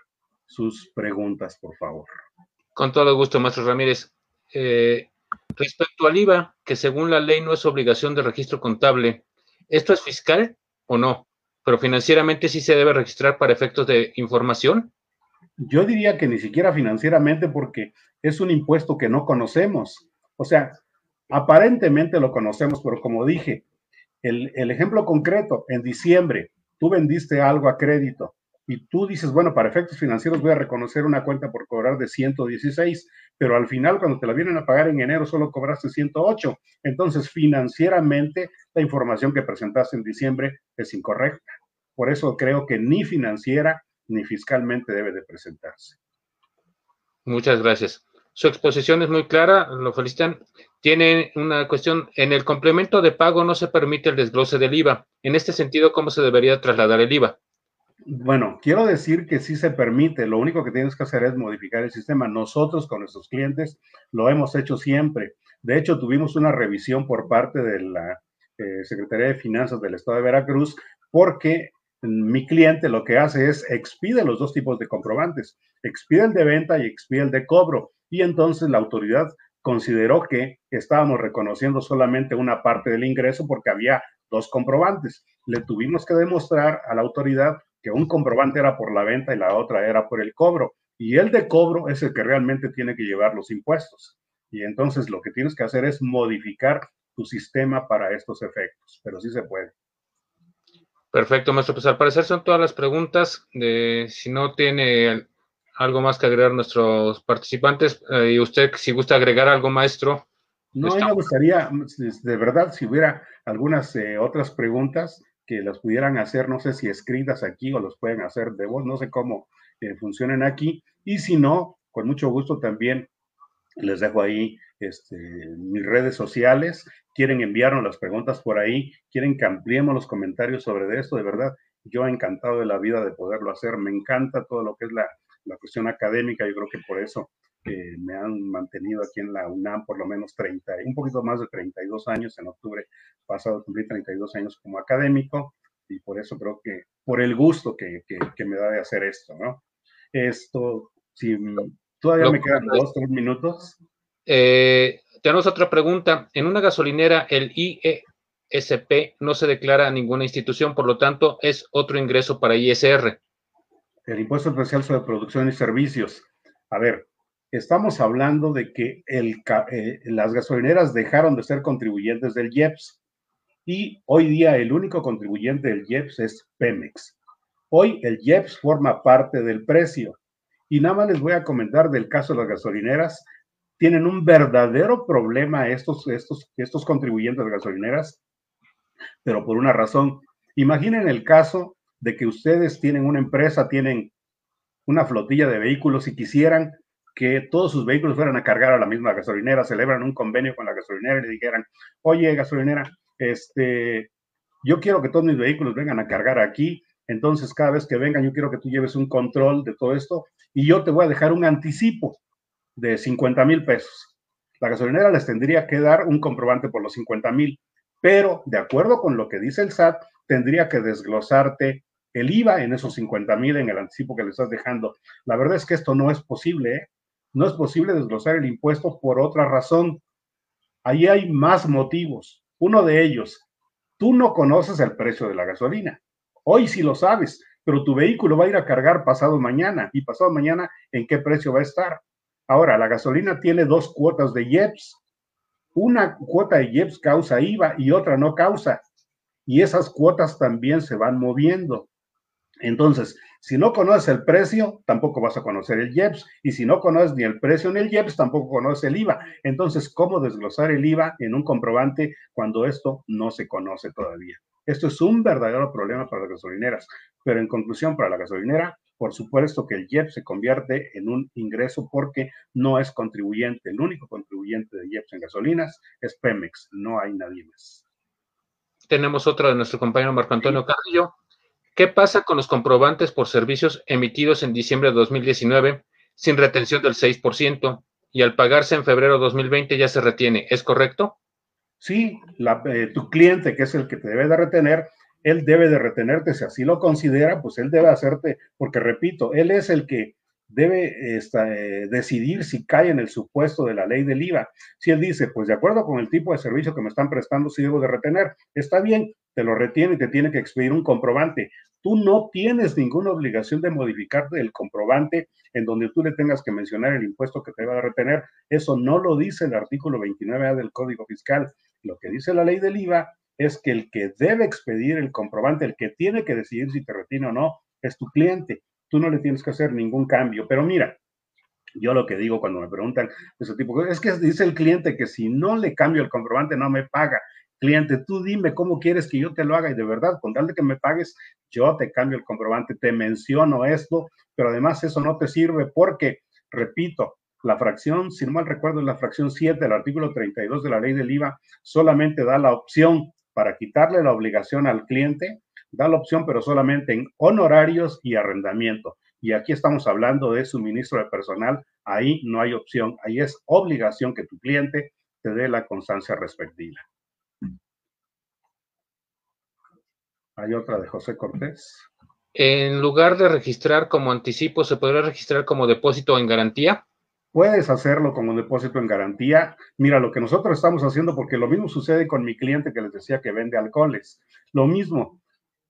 Speaker 3: sus preguntas, por favor.
Speaker 1: Con todo gusto, maestro Ramírez. Eh, respecto al IVA, que según la ley no es obligación de registro contable, ¿esto es fiscal o no? Pero financieramente sí se debe registrar para efectos de información.
Speaker 3: Yo diría que ni siquiera financieramente porque es un impuesto que no conocemos. O sea, aparentemente lo conocemos, pero como dije, el, ejemplo concreto, en diciembre, tú vendiste algo a crédito y tú dices, bueno, para efectos financieros voy a reconocer una cuenta por cobrar de 116, pero al final cuando te la vienen a pagar en enero solo cobraste 108. Entonces, financieramente, la información que presentaste en diciembre es incorrecta. Por eso creo que ni financiera ni fiscalmente debe de presentarse.
Speaker 1: Muchas gracias. Su exposición es muy clara, lo felicitan. Tiene una cuestión, en el complemento de pago no se permite el desglose del IVA. En este sentido, ¿cómo se debería trasladar el IVA?
Speaker 3: Bueno, quiero decir que sí se permite, lo único que tienes que hacer es modificar el sistema. Nosotros con nuestros clientes lo hemos hecho siempre. De hecho, tuvimos una revisión por parte de la eh, Secretaría de Finanzas del Estado de Veracruz porque mi cliente lo que hace es expide los dos tipos de comprobantes, expide el de venta y expide el de cobro. Y entonces la autoridad consideró que estábamos reconociendo solamente una parte del ingreso porque había dos comprobantes. Le tuvimos que demostrar a la autoridad que un comprobante era por la venta y la otra era por el cobro. Y el de cobro es el que realmente tiene que llevar los impuestos. Y entonces lo que tienes que hacer es modificar tu sistema para estos efectos, pero sí se puede.
Speaker 1: Perfecto, maestro. Pues al parecer son todas las preguntas. De, si no tiene algo más que agregar nuestros participantes, eh, y usted, si gusta agregar algo, maestro.
Speaker 3: No, me gustaría, de verdad, si hubiera algunas eh, otras preguntas que las pudieran hacer, no sé si escritas aquí o los pueden hacer de voz, no sé cómo eh, funcionen aquí. Y si no, con mucho gusto también les dejo ahí este, mis redes sociales quieren enviarnos las preguntas por ahí, quieren que ampliemos los comentarios sobre esto, de verdad, yo encantado de la vida de poderlo hacer. Me encanta todo lo que es la, la cuestión académica, yo creo que por eso eh, me han mantenido aquí en la UNAM por lo menos 30, un poquito más de 32 años, en octubre pasado cumplí 32 años como académico y por eso creo que, por el gusto que, que, me da de hacer esto, ¿no? Esto, si todavía me quedan dos, tres minutos.
Speaker 1: Eh, tenemos otra pregunta. En una gasolinera, el IESP no se declara a ninguna institución, por lo tanto, es otro ingreso para ISR.
Speaker 3: El impuesto especial sobre producción y servicios. A ver, estamos hablando de que eh, las gasolineras dejaron de ser contribuyentes del IEPS y hoy día el único contribuyente del IEPS es Pemex. Hoy el IEPS forma parte del precio. Y nada más les voy a comentar del caso de las gasolineras. Tienen un verdadero problema estos, estos, estos contribuyentes de gasolineras, pero por una razón. Imaginen el caso de que ustedes tienen una empresa, tienen una flotilla de vehículos y quisieran que todos sus vehículos fueran a cargar a la misma gasolinera, celebran un convenio con la gasolinera y le dijeran, oye, gasolinera, este, yo quiero que todos mis vehículos vengan a cargar aquí, entonces cada vez que vengan yo quiero que tú lleves un control de todo esto y yo te voy a dejar un anticipo de 50 mil pesos. La gasolinera les tendría que dar un comprobante por los 50 mil, pero de acuerdo con lo que dice el SAT, tendría que desglosarte el IVA en esos 50 mil en el anticipo que le estás dejando. La verdad es que esto no es posible, ¿eh? No es posible desglosar el impuesto por otra razón. Ahí hay más motivos. Uno de ellos, tú no conoces el precio de la gasolina. Hoy sí lo sabes, pero tu vehículo va a ir a cargar pasado mañana y pasado mañana en qué precio va a estar. Ahora, la gasolina tiene dos cuotas de IEPS. Una cuota de IEPS causa IVA y otra no causa. Y esas cuotas también se van moviendo. Entonces, si no conoces el precio, tampoco vas a conocer el IEPS. Y si no conoces ni el precio ni el IEPS, tampoco conoces el IVA. Entonces, ¿cómo desglosar el IVA en un comprobante cuando esto no se conoce todavía? Esto es un verdadero problema para las gasolineras. Pero en conclusión, para la gasolinera, por supuesto que el IEPS se convierte en un ingreso porque no es contribuyente. El único contribuyente de IEPS en gasolinas es Pemex, no hay nadie más.
Speaker 1: Tenemos otra de nuestro compañero Marco Antonio Carrillo. ¿Qué pasa con los comprobantes por servicios emitidos en diciembre de 2019 sin retención del 6% y al pagarse en febrero de 2020 ya se retiene? ¿Es correcto?
Speaker 3: Sí, eh, tu cliente, que es el que te debe de retener, él debe de retenerte, si así lo considera, pues él debe hacerte, porque repito, él es el que debe eh, decidir si cae en el supuesto de la ley del IVA. Si él dice, pues de acuerdo con el tipo de servicio que me están prestando, sí debo de retener, está bien, te lo retiene y te tiene que expedir un comprobante. Tú no tienes ninguna obligación de modificarte el comprobante en donde tú le tengas que mencionar el impuesto que te va a retener. Eso no lo dice el artículo 29A del Código Fiscal. Lo que dice la ley del IVA es que el que debe expedir el comprobante, el que tiene que decidir si te retiene o no, es tu cliente tú no le tienes que hacer ningún cambio. Pero mira, yo lo que digo cuando me preguntan ese tipo, es que dice el cliente que si no le cambio el comprobante no me paga. Cliente, tú dime cómo quieres que yo te lo haga y de verdad, con tal de que me pagues, yo te cambio el comprobante, te menciono esto, pero además eso no te sirve porque, repito, la fracción, si no mal recuerdo, es la fracción 7 del artículo 32 de la ley del IVA, solamente da la opción para quitarle la obligación al cliente da la opción, pero solamente en honorarios y arrendamiento. Y aquí estamos hablando de suministro de personal. Ahí no hay opción, ahí es obligación que tu cliente te dé la constancia respectiva. Hay otra de José Cortés.
Speaker 1: En lugar de registrar como anticipo, ¿se podría registrar como depósito en garantía?
Speaker 3: Puedes hacerlo como depósito en garantía. Mira, lo que nosotros estamos haciendo, porque lo mismo sucede con mi cliente que les decía que vende alcoholes. Lo mismo,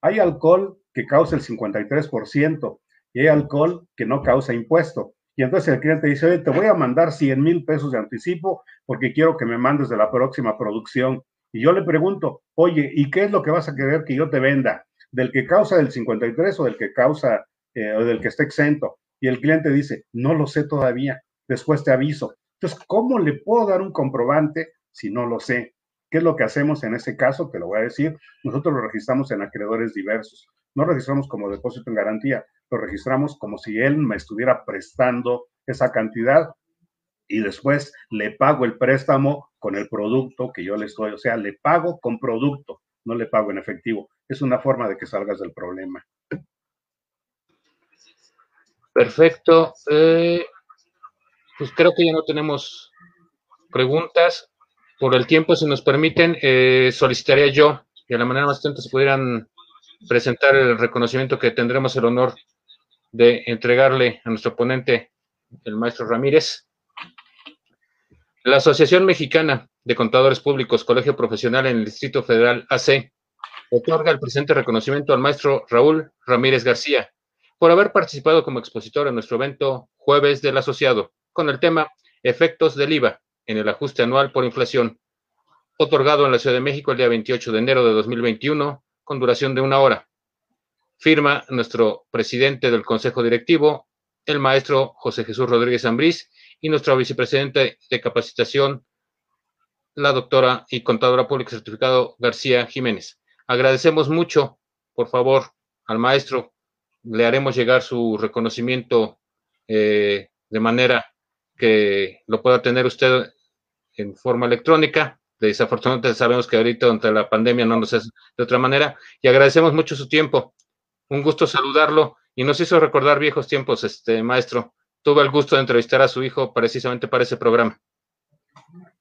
Speaker 3: hay alcohol que causa el 53% y hay alcohol que no causa impuesto. Y entonces el cliente dice, oye, te voy a mandar 100 mil pesos de anticipo porque quiero que me mandes de la próxima producción. Y yo le pregunto, oye, ¿y qué es lo que vas a querer que yo te venda? ¿Del que causa el 53 o del que causa eh, o del que está exento? Y el cliente dice, no lo sé todavía, después te aviso. Entonces, ¿cómo le puedo dar un comprobante si no lo sé? ¿Qué es lo que hacemos en ese caso? Te lo voy a decir. Nosotros lo registramos en acreedores diversos. No registramos como depósito en garantía, lo registramos como si él me estuviera prestando esa cantidad y después le pago el préstamo con el producto que yo le estoy, o sea, le pago con producto, no le pago en efectivo. Es una forma de que salgas del problema.
Speaker 1: Perfecto. Eh, pues creo que ya no tenemos preguntas por el tiempo, si nos permiten, eh, solicitaría yo, y de la manera más atenta se pudieran presentar el reconocimiento que tendremos el honor de entregarle a nuestro ponente, el maestro Ramírez. La Asociación Mexicana de Contadores Públicos, Colegio Profesional en el Distrito Federal AC, otorga el presente reconocimiento al maestro Raúl Ramírez García por haber participado como expositor en nuestro evento Jueves del Asociado, con el tema Efectos del IVA en el ajuste anual por inflación, otorgado en la Ciudad de México el día 28 de enero de 2021, con duración de una hora. Firma nuestro presidente del Consejo Directivo, el maestro José Jesús Rodríguez Ambrís, y nuestra vicepresidente de capacitación, la doctora y contadora pública certificado García Jiménez. Agradecemos mucho, por favor, al maestro. Le haremos llegar su reconocimiento eh, de manera que lo pueda tener usted en forma electrónica. Desafortunadamente sabemos que ahorita durante la pandemia no nos es de otra manera y agradecemos mucho su tiempo. Un gusto saludarlo y nos hizo recordar viejos tiempos, este maestro. Tuve el gusto de entrevistar a su hijo precisamente para ese programa.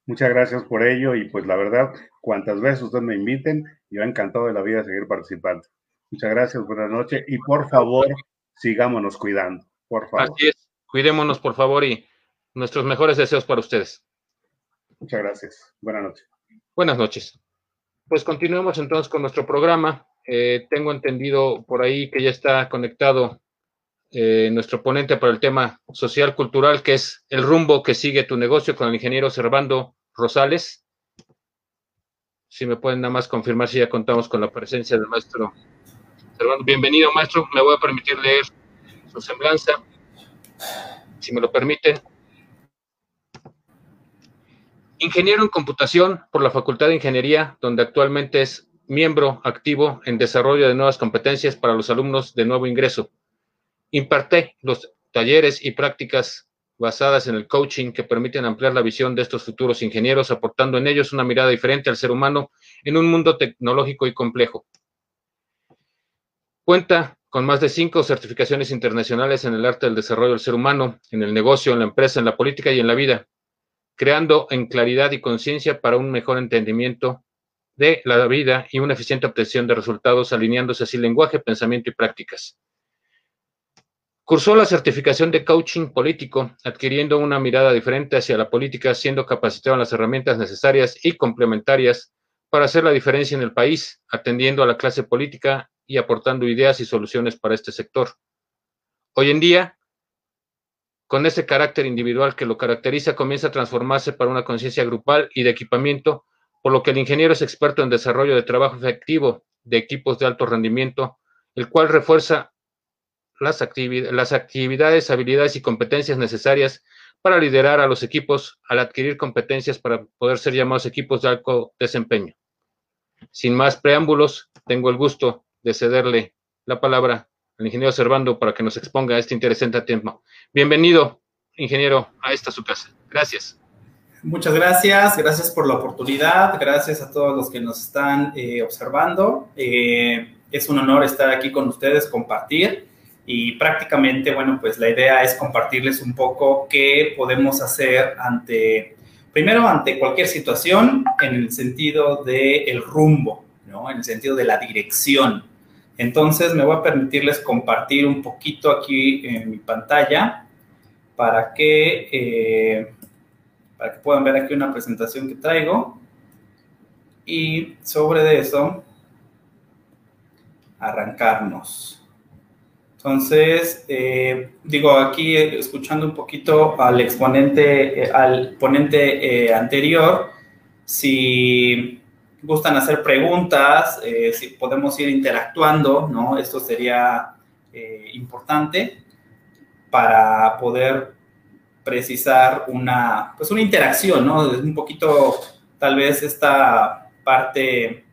Speaker 3: Muchas gracias por ello y pues la verdad, cuantas veces ustedes me inviten, yo encantado de la vida seguir participando. Muchas gracias, buenas noches y por favor, sigámonos cuidando, por favor.
Speaker 1: Así es, cuidémonos por favor y nuestros mejores deseos para ustedes.
Speaker 3: Muchas gracias, buenas noches.
Speaker 1: Buenas noches. Pues continuemos entonces con nuestro programa. Eh, tengo entendido por ahí que ya está conectado eh, nuestro ponente para el tema social cultural, que es el rumbo que sigue tu negocio con el ingeniero Servando Rosales. Si me pueden nada más confirmar si ya contamos con la presencia del maestro Servando. Bienvenido, maestro. Me voy a permitir leer su semblanza, si me lo permiten. Ingeniero en computación por la Facultad de Ingeniería, donde actualmente es miembro activo en desarrollo de nuevas competencias para los alumnos de nuevo ingreso. Imparte los talleres y prácticas basadas en el coaching que permiten ampliar la visión de estos futuros ingenieros, aportando en ellos una mirada diferente al ser humano en un mundo tecnológico y complejo. Cuenta con más de cinco certificaciones internacionales en el arte del desarrollo del ser humano, en el negocio, en la empresa, en la política y en la vida, creando en claridad y conciencia para un mejor entendimiento de la vida y una eficiente obtención de resultados, alineándose así lenguaje, pensamiento y prácticas. Cursó la certificación de coaching político, adquiriendo una mirada diferente hacia la política, siendo capacitado en las herramientas necesarias y complementarias para hacer la diferencia en el país, atendiendo a la clase política y aportando ideas y soluciones para este sector. Hoy en día, con ese carácter individual que lo caracteriza, comienza a transformarse para una conciencia grupal y de equipamiento, por lo que el ingeniero es experto en desarrollo de trabajo efectivo de equipos de alto rendimiento, el cual refuerza las, las actividades, habilidades y competencias necesarias para liderar a los equipos al adquirir competencias para poder ser llamados equipos de alto desempeño. Sin más preámbulos, tengo el gusto de cederle la palabra al ingeniero Servando para que nos exponga este interesante tema. Bienvenido, ingeniero, a esta su casa. Gracias.
Speaker 5: Muchas gracias, gracias por la oportunidad, gracias a todos los que nos están eh, observando. Eh, es un honor estar aquí con ustedes, compartir y prácticamente, bueno, pues la idea es compartirles un poco qué podemos hacer ante, primero ante cualquier situación en el sentido del el rumbo, ¿no? En el sentido de la dirección. Entonces me voy a permitirles compartir un poquito aquí en mi pantalla para que, eh, para que puedan ver aquí una presentación que traigo. Y sobre eso, arrancarnos. Entonces, eh, digo, aquí eh, escuchando un poquito al exponente, eh, al ponente anterior, si gustan hacer preguntas, si podemos ir interactuando, ¿no? Esto sería importante para poder precisar una, pues una interacción, ¿no? Un poquito, tal vez, esta parte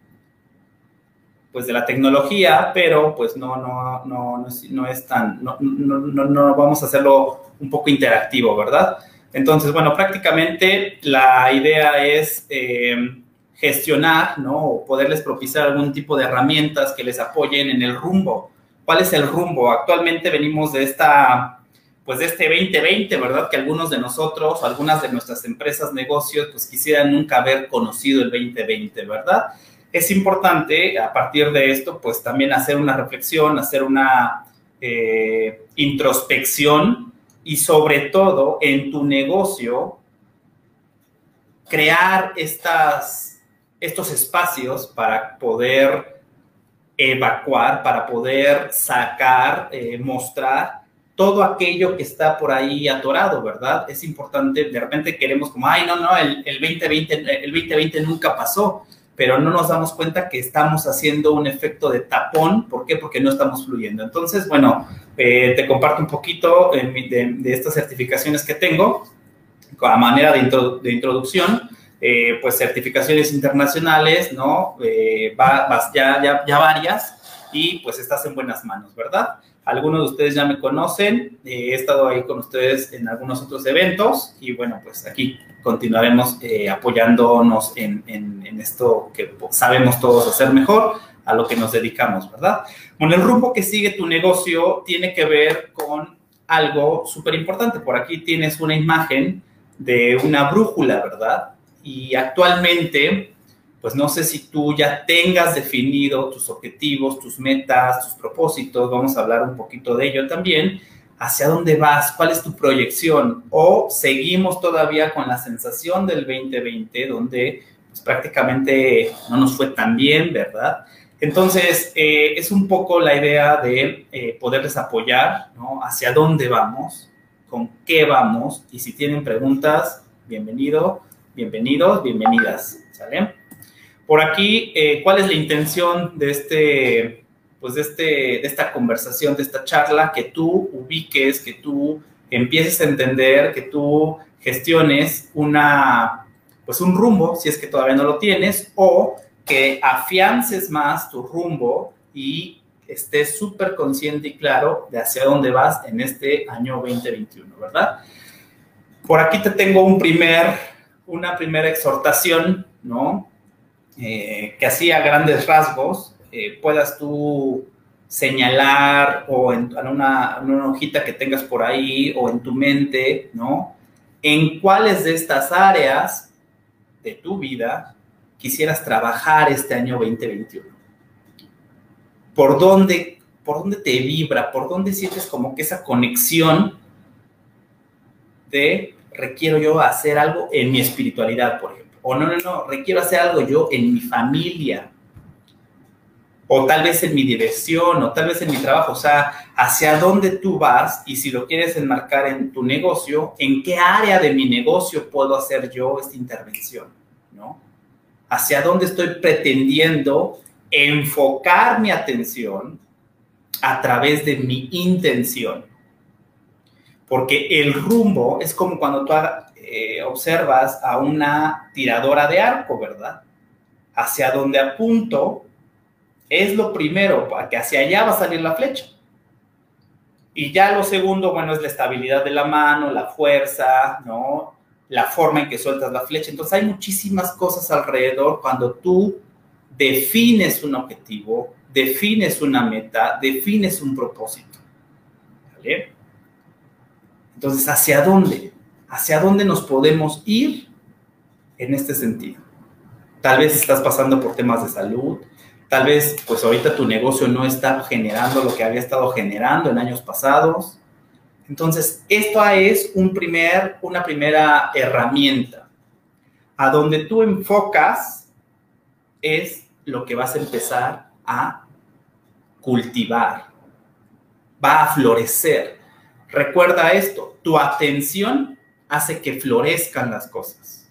Speaker 5: pues de la tecnología, pero pues no, no, no, no, es, tan, no, no, no, vamos a hacerlo un poco interactivo, ¿verdad? Entonces, bueno, prácticamente la idea es eh, gestionar, ¿no? O poderles propiciar algún tipo de herramientas que les apoyen en el rumbo. ¿Cuál es el rumbo? Actualmente venimos de esta, pues de este 2020, ¿verdad? Que algunos de nosotros, algunas de nuestras empresas, negocios, pues quisieran nunca haber conocido el 2020, ¿verdad? Es importante a partir de esto, pues también hacer una reflexión, hacer una eh, introspección y sobre todo en tu negocio, crear estas, estos espacios para poder evacuar, para poder sacar, eh, mostrar todo aquello que está por ahí atorado, ¿verdad? Es importante, de repente queremos como, ay, no, no, el, el 2020, el 2020 nunca pasó, pero no nos damos cuenta que estamos haciendo un efecto de tapón. ¿Por qué? Porque no estamos fluyendo. Entonces, bueno, eh, te comparto un poquito de, de, estas certificaciones que tengo a manera de, introducción. Eh, pues certificaciones internacionales, ¿no? Eh, ya, ya, ya varias y pues estás en buenas manos, ¿verdad? Algunos de ustedes ya me conocen, he estado ahí con ustedes en algunos otros eventos y bueno, pues aquí continuaremos eh, apoyándonos en, en, esto que sabemos todos hacer mejor, a lo que nos dedicamos, ¿verdad? Bueno, el rumbo que sigue tu negocio tiene que ver con algo súper importante. Por aquí tienes una imagen de una brújula, ¿verdad? Y actualmente, pues no sé si tú ya tengas definido tus objetivos, tus metas, tus propósitos, vamos a hablar un poquito de ello también, hacia dónde vas, cuál es tu proyección, o seguimos todavía con la sensación del 2020, donde pues, prácticamente no nos fue tan bien, ¿verdad? Entonces, eh, es un poco la idea de eh, poderles apoyar, ¿no? Hacia dónde vamos, con qué vamos, y si tienen preguntas, bienvenido, bienvenidos, bienvenidas, ¿sale? Por aquí, eh, ¿cuál es la intención de este pues de, este, de esta conversación, de esta charla, que tú ubiques, que tú empieces a entender, que tú gestiones una, pues un rumbo, si es que todavía no lo tienes, o que afiances más tu rumbo y estés súper consciente y claro de hacia dónde vas en este año 2021, ¿verdad? Por aquí te tengo un primer, una primera exhortación, ¿no? Eh, que hacía grandes rasgos eh, puedas tú señalar o en, una, hojita que tengas por ahí o en tu mente, ¿no? En cuáles de estas áreas de tu vida quisieras trabajar este año 2021. ¿Por dónde, por dónde te vibra? ¿Por dónde sientes como que esa conexión de requiero yo hacer algo en mi espiritualidad, por ejemplo? O no, no, no, requiero hacer algo yo en mi familia, o tal vez en mi dirección, o tal vez en mi trabajo, o sea, hacia dónde tú vas y si lo quieres enmarcar en tu negocio, en qué área de mi negocio puedo hacer yo esta intervención, ¿no? Hacia dónde estoy pretendiendo enfocar mi atención a través de mi intención. Porque el rumbo es como cuando tú eh, observas a una tiradora de arco, ¿verdad? Hacia dónde apunto es lo primero, que hacia allá va a salir la flecha. Y ya lo segundo, bueno, es la estabilidad de la mano, la fuerza, ¿no? La forma en que sueltas la flecha. Entonces hay muchísimas cosas alrededor cuando tú defines un objetivo, defines una meta, defines un propósito. ¿Vale? Entonces, ¿hacia dónde? ¿Hacia dónde nos podemos ir en este sentido? Tal vez estás pasando por temas de salud, Tal vez, pues ahorita tu negocio no está generando lo que había estado generando en años pasados. Entonces, esto es un primer, una primera herramienta. A donde tú enfocas es lo que vas a empezar a cultivar. Va a florecer. Recuerda esto, tu atención hace que florezcan las cosas.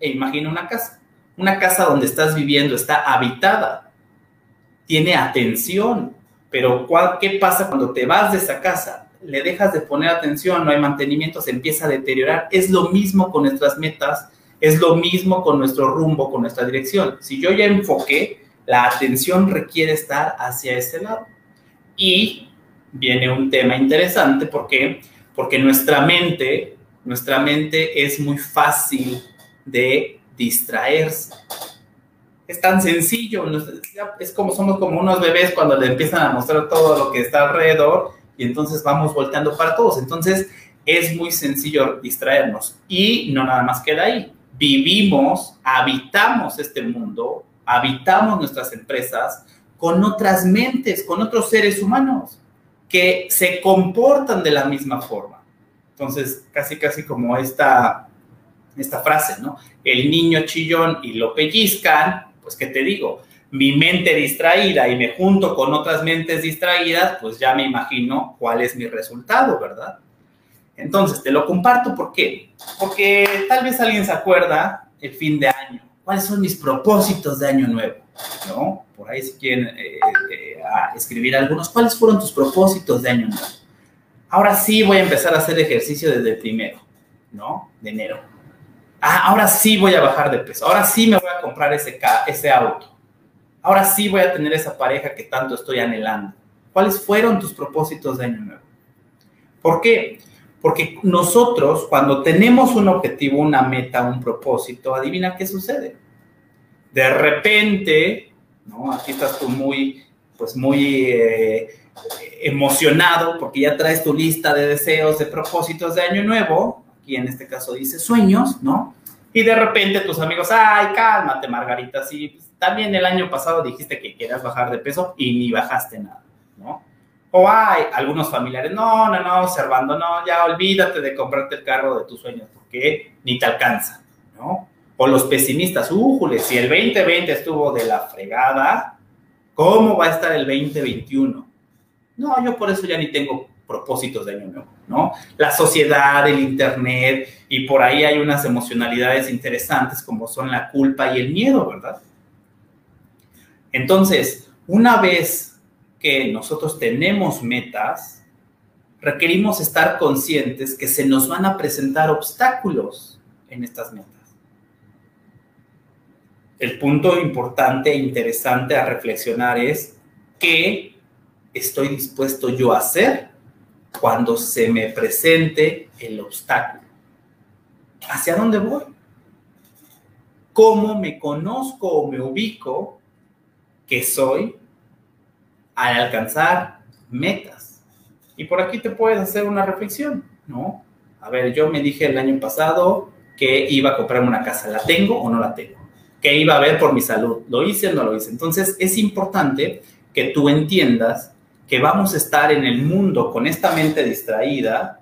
Speaker 5: E imagina una casa. Una casa donde estás viviendo está habitada tiene atención, pero ¿qué pasa cuando te vas de esa casa? Le dejas de poner atención, no hay mantenimiento, se empieza a deteriorar. Es lo mismo con nuestras metas, es lo mismo con nuestro rumbo, con nuestra dirección. Si yo ya enfoqué, la atención requiere estar hacia ese lado. Y viene un tema interesante, ¿por qué? Porque nuestra mente, nuestra mente es muy fácil de distraerse es tan sencillo, es como somos como unos bebés cuando le empiezan a mostrar todo lo que está alrededor y entonces vamos volteando para todos. Entonces es muy sencillo distraernos y no nada más queda ahí. Vivimos, habitamos este mundo, habitamos nuestras empresas con otras mentes, con otros seres humanos que se comportan de la misma forma. Entonces, casi, casi como esta, esta frase, ¿no? El niño chillón y lo pellizcan, pues, ¿qué te digo? mi mente distraída y me junto con otras mentes distraídas, pues ya me imagino cuál es mi resultado, ¿verdad? Entonces, te lo comparto, ¿por qué? Porque tal vez alguien se acuerda el fin de año. ¿Cuáles son mis propósitos de año nuevo? ¿No? Por ahí si quieren eh, eh, escribir algunos. ¿Cuáles fueron tus propósitos de año nuevo? Ahora sí voy a empezar a hacer ejercicio desde el primero, ¿no? De enero. Ah, ahora sí voy a bajar de peso. Ahora sí me voy a comprar ese, ese auto. Ahora sí voy a tener esa pareja que tanto estoy anhelando. ¿Cuáles fueron tus propósitos de año nuevo? ¿Por qué? Porque nosotros, cuando tenemos un objetivo, una meta, un propósito, adivina qué sucede. De repente, ¿no? Aquí estás tú muy, pues muy eh, emocionado porque ya traes tu lista de deseos, de propósitos de año nuevo. Aquí en este caso dice sueños, ¿no? Y de repente tus amigos, ay, cálmate, Margarita, sí, pues, también el año pasado dijiste que querías bajar de peso y ni bajaste nada, ¿no? O hay algunos familiares, no, no, no, observando, no, ya olvídate de comprarte el carro de tus sueños porque ni te alcanza, ¿no? O los pesimistas, újule, si el 2020 estuvo de la fregada, ¿cómo va a estar el 2021? No, yo por eso ya ni tengo propósitos de año nuevo, ¿no? La sociedad, el internet, y por ahí hay unas emocionalidades interesantes como son la culpa y el miedo, ¿verdad? Entonces, una vez que nosotros tenemos metas, requerimos estar conscientes que se nos van a presentar obstáculos en estas metas. El punto importante e interesante a reflexionar es qué estoy dispuesto yo a hacer cuando se me presente el obstáculo. ¿Hacia dónde voy? ¿Cómo me conozco o me ubico que soy al alcanzar metas. Y por aquí te puedes hacer una reflexión, ¿no? A ver, yo me dije el año pasado que iba a comprarme una casa, ¿la tengo o no la tengo? Que iba a ver por mi salud, ¿lo hice o no lo hice? Entonces es importante que tú entiendas que vamos a estar en el mundo con esta mente distraída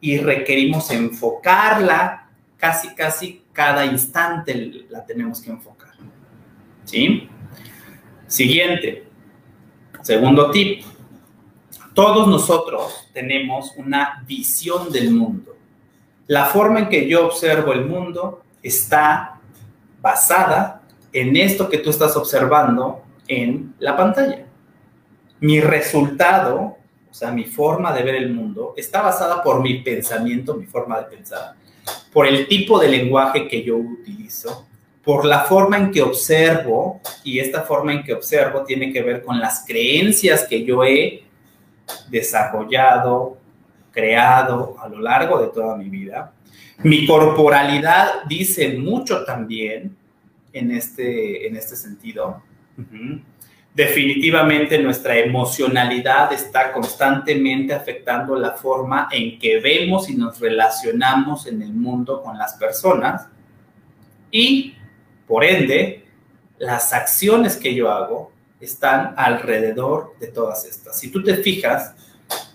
Speaker 5: y requerimos enfocarla casi, casi cada instante la tenemos que enfocar. ¿Sí? Siguiente, Segundo tip, todos nosotros tenemos una visión del mundo. La forma en que yo observo el mundo está basada en esto que tú estás observando en la pantalla. Mi resultado, o sea, mi forma de ver el mundo, está basada por mi pensamiento, mi forma de pensar, por el tipo de lenguaje que yo utilizo, por la forma en que observo, y esta forma en que observo tiene que ver con las creencias que yo he desarrollado, creado a lo largo de toda mi vida. Mi corporalidad dice mucho también en este, en este sentido. Definitivamente nuestra emocionalidad está constantemente afectando la forma en que vemos y nos relacionamos en el mundo con las personas. Y por ende, las acciones que yo hago están alrededor de todas estas. Si tú te fijas,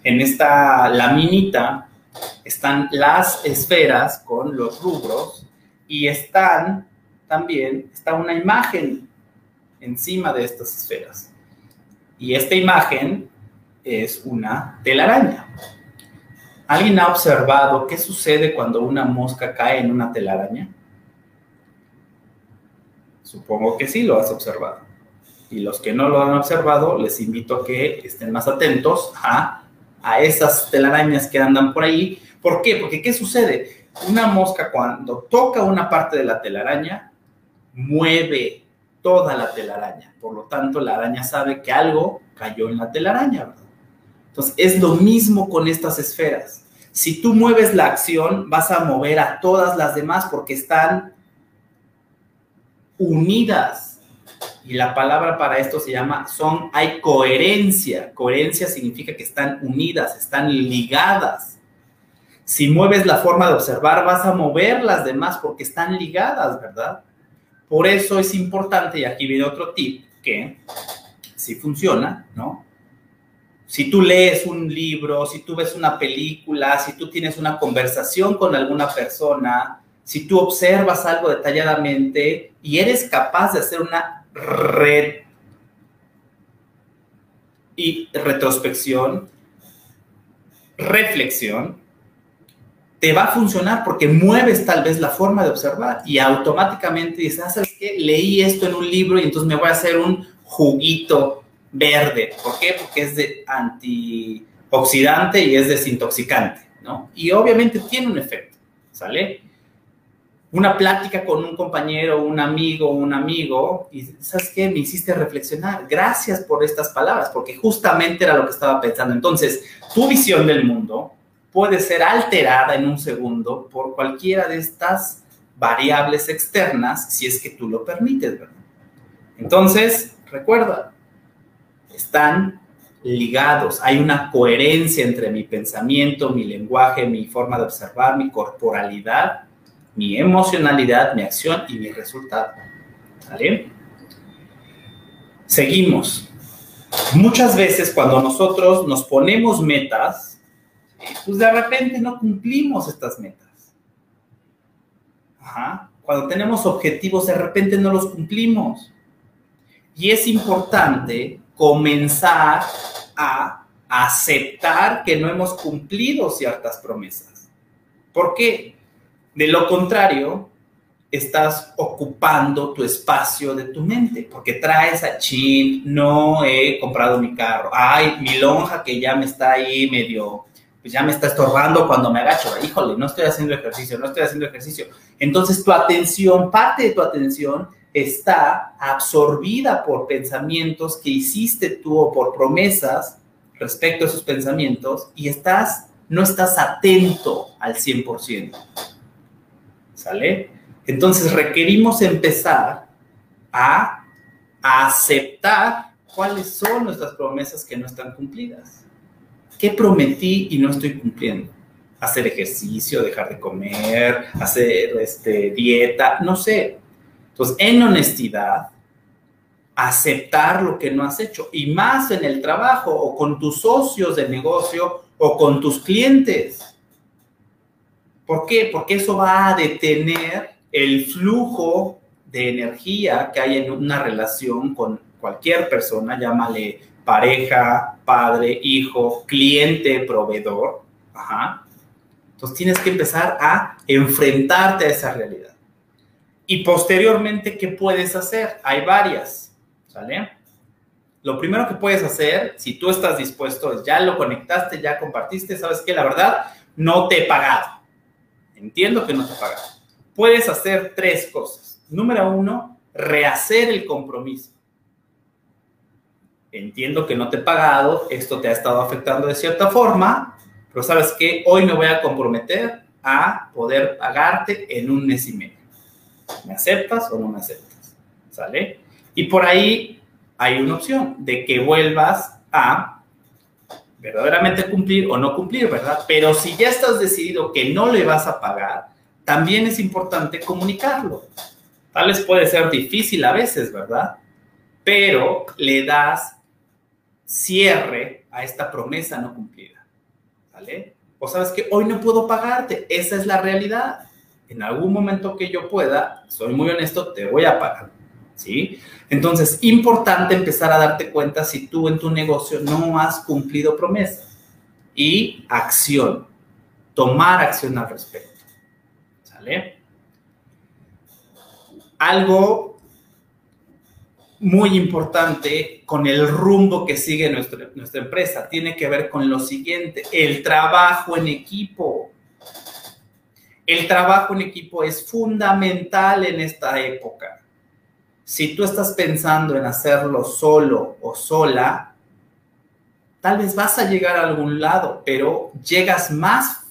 Speaker 5: en esta laminita están las esferas con los rubros y están también, está una imagen encima de estas esferas. Y esta imagen es una telaraña. ¿Alguien ha observado qué sucede cuando una mosca cae en una telaraña? Supongo que sí lo has observado. Y los que no lo han observado, les invito a que estén más atentos a, a esas telarañas que andan por ahí. ¿Por qué? Porque ¿qué sucede? Una mosca cuando toca una parte de la telaraña, mueve toda la telaraña. Por lo tanto, la araña sabe que algo cayó en la telaraña. Entonces, es lo mismo con estas esferas. Si tú mueves la acción, vas a mover a todas las demás porque están unidas. Y la palabra para esto se llama, son, hay coherencia. Coherencia significa que están unidas, están ligadas. Si mueves la forma de observar, vas a mover las demás porque están ligadas, ¿verdad? Por eso es importante, y aquí viene otro tip, que si funciona, ¿no? Si tú lees un libro, si tú ves una película, si tú tienes una conversación con alguna persona, si tú observas algo detalladamente y eres capaz de hacer una y retrospección, reflexión, te va a funcionar porque mueves tal vez la forma de observar y automáticamente dices, ah, ¿sabes qué? Leí esto en un libro y entonces me voy a hacer un juguito verde. ¿Por qué? Porque es de antioxidante y es desintoxicante, ¿no? Y obviamente tiene un efecto, ¿sale? Una plática con un compañero, un amigo, un amigo, y ¿sabes qué? Me hiciste reflexionar. Gracias por estas palabras, porque justamente era lo que estaba pensando. Entonces, tu visión del mundo puede ser alterada en un segundo por cualquiera de estas variables externas si es que tú lo permites, ¿verdad? Entonces, recuerda, están ligados, hay una coherencia entre mi pensamiento, mi lenguaje, mi forma de observar, mi corporalidad, mi emocionalidad, mi acción y mi resultado. ¿Vale? Seguimos. Muchas veces cuando nosotros nos ponemos metas, pues de repente no cumplimos estas metas. Cuando tenemos objetivos, de repente no los cumplimos. Y es importante comenzar a aceptar que no hemos cumplido ciertas promesas. ¿Por qué? De lo contrario, estás ocupando tu espacio de tu mente, porque traes a chin, no he comprado mi carro, ay, mi lonja que ya me está ahí medio pues ya me está estorbando cuando me agacho. Híjole, no estoy haciendo ejercicio, no estoy haciendo ejercicio. Entonces tu atención, parte de tu atención está absorbida por pensamientos que hiciste tú o por promesas respecto a esos pensamientos y estás, no estás atento al 100%. ¿Sale? Entonces requerimos empezar a aceptar cuáles son nuestras promesas que no están cumplidas. ¿Qué prometí y no estoy cumpliendo? Hacer ejercicio, dejar de comer, hacer este, dieta, no sé. Entonces, en honestidad, aceptar lo que no has hecho y más en el trabajo o con tus socios de negocio o con tus clientes. ¿Por qué? Porque eso va a detener el flujo de energía que hay en una relación con cualquier persona, llámale pareja, padre, hijo, cliente, proveedor. Ajá. Entonces tienes que empezar a enfrentarte a esa realidad. Y posteriormente, ¿qué puedes hacer? Hay varias, ¿sale? Lo primero que puedes hacer, si tú estás dispuesto, ya lo conectaste, ya compartiste, sabes que la verdad no te he pagado. Entiendo que no te he pagado. Puedes hacer tres cosas. Número uno, rehacer el compromiso entiendo que no te he pagado, esto te ha estado afectando de cierta forma, pero sabes que hoy me voy a comprometer a poder pagarte en un mes y medio. ¿Me aceptas o no me aceptas? ¿Sale? Y por ahí hay una opción de que vuelvas a verdaderamente cumplir o no cumplir, ¿verdad? Pero si ya estás decidido que no le vas a pagar, también es importante comunicarlo. Tal vez puede ser difícil a veces, ¿verdad? Pero le das cierre a esta promesa no cumplida. ¿Vale? O sabes que hoy no puedo pagarte, esa es la realidad. En algún momento que yo pueda, soy muy honesto, te voy a pagar. ¿Sí? Entonces, importante empezar a darte cuenta si tú en tu negocio no has cumplido promesas. Y acción, tomar acción al respecto. ¿Sale? Algo muy importante con el rumbo que sigue nuestra, nuestra empresa. Tiene que ver con lo siguiente, el trabajo en equipo. El trabajo en equipo es fundamental en esta época. Si tú estás pensando en hacerlo solo o sola, tal vez vas a llegar a algún lado, pero llegas más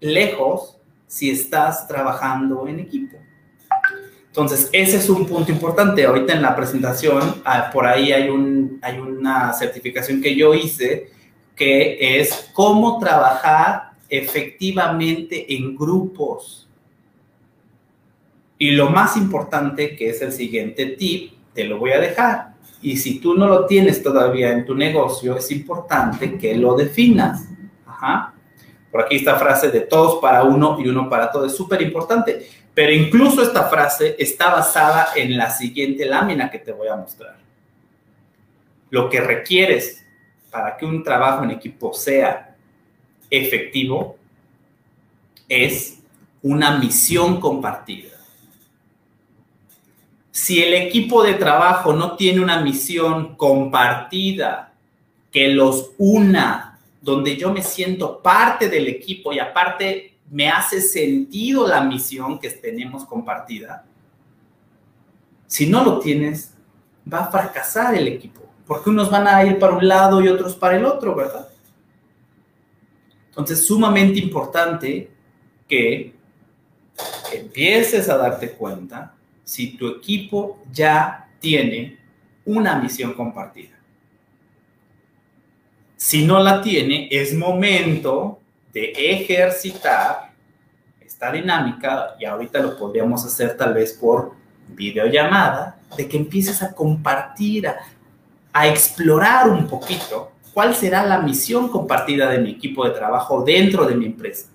Speaker 5: lejos si estás trabajando en equipo. Entonces, ese es un punto importante. Ahorita en la presentación, ah, por ahí hay, un, hay una certificación que yo hice que es cómo trabajar efectivamente en grupos. Y lo más importante, que es el siguiente tip, te lo voy a dejar. Y si tú no lo tienes todavía en tu negocio, es importante que lo definas. Ajá. Por aquí esta frase de todos para uno y uno para todos es súper importante. Pero incluso esta frase está basada en la siguiente lámina que te voy a mostrar. Lo que requieres para que un trabajo en equipo sea efectivo es una misión compartida. Si el equipo de trabajo no tiene una misión compartida que los una, donde yo me siento parte del equipo y aparte me hace sentido la misión que tenemos compartida, si no lo tienes, va a fracasar el equipo, porque unos van a ir para un lado y otros para el otro, ¿verdad? Entonces, sumamente importante que empieces a darte cuenta si tu equipo ya tiene una misión compartida. Si no la tiene, es momento de ejercitar esta dinámica y ahorita lo podríamos hacer tal vez por videollamada, de que empieces a compartir, a, explorar un poquito cuál será la misión compartida de mi equipo de trabajo dentro de mi empresa.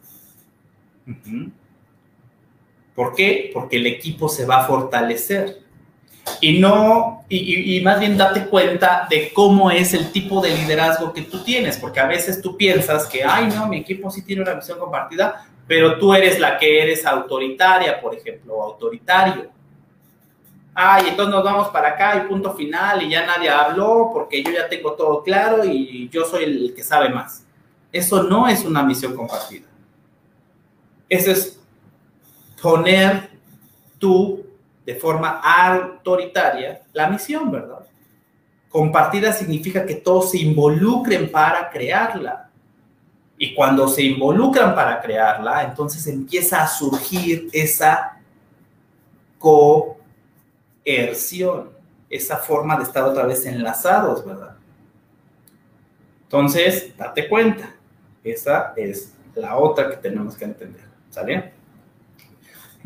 Speaker 5: ¿Por qué? Porque el equipo se va a fortalecer. Y no, y, más bien date cuenta de cómo es el tipo de liderazgo que tú tienes, porque a veces tú piensas que, ay, no, mi equipo sí tiene una misión compartida, pero tú eres la que eres autoritaria, por ejemplo, autoritario ay, entonces nos vamos para acá y punto final y ya nadie habló porque yo ya tengo todo claro y yo soy el que sabe más. Eso no es una misión compartida. Eso es poner tú de forma autoritaria la misión, ¿verdad? Compartida significa que todos se involucren para crearla. Y cuando se involucran para crearla, entonces empieza a surgir esa co esa forma de estar otra vez enlazados, ¿verdad? Entonces, date cuenta, esa es la otra que tenemos que entender, ¿sale?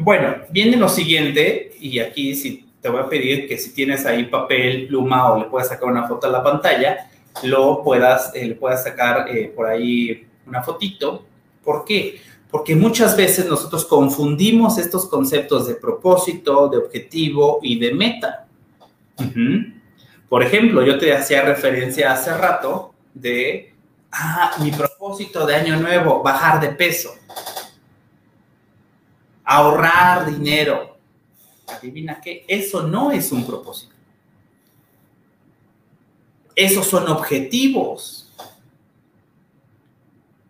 Speaker 5: Bueno, viene lo siguiente, y aquí sí te voy a pedir que si tienes ahí papel, pluma o le puedes sacar una foto a la pantalla, lo puedas, eh, le puedas sacar eh, por ahí una fotito. ¿Por qué? porque muchas veces nosotros confundimos estos conceptos de propósito, de objetivo y de meta. Por ejemplo, yo te hacía referencia hace rato de, ah, mi propósito de año nuevo, bajar de peso, ahorrar dinero. Adivina qué, eso no es un propósito. Esos son objetivos.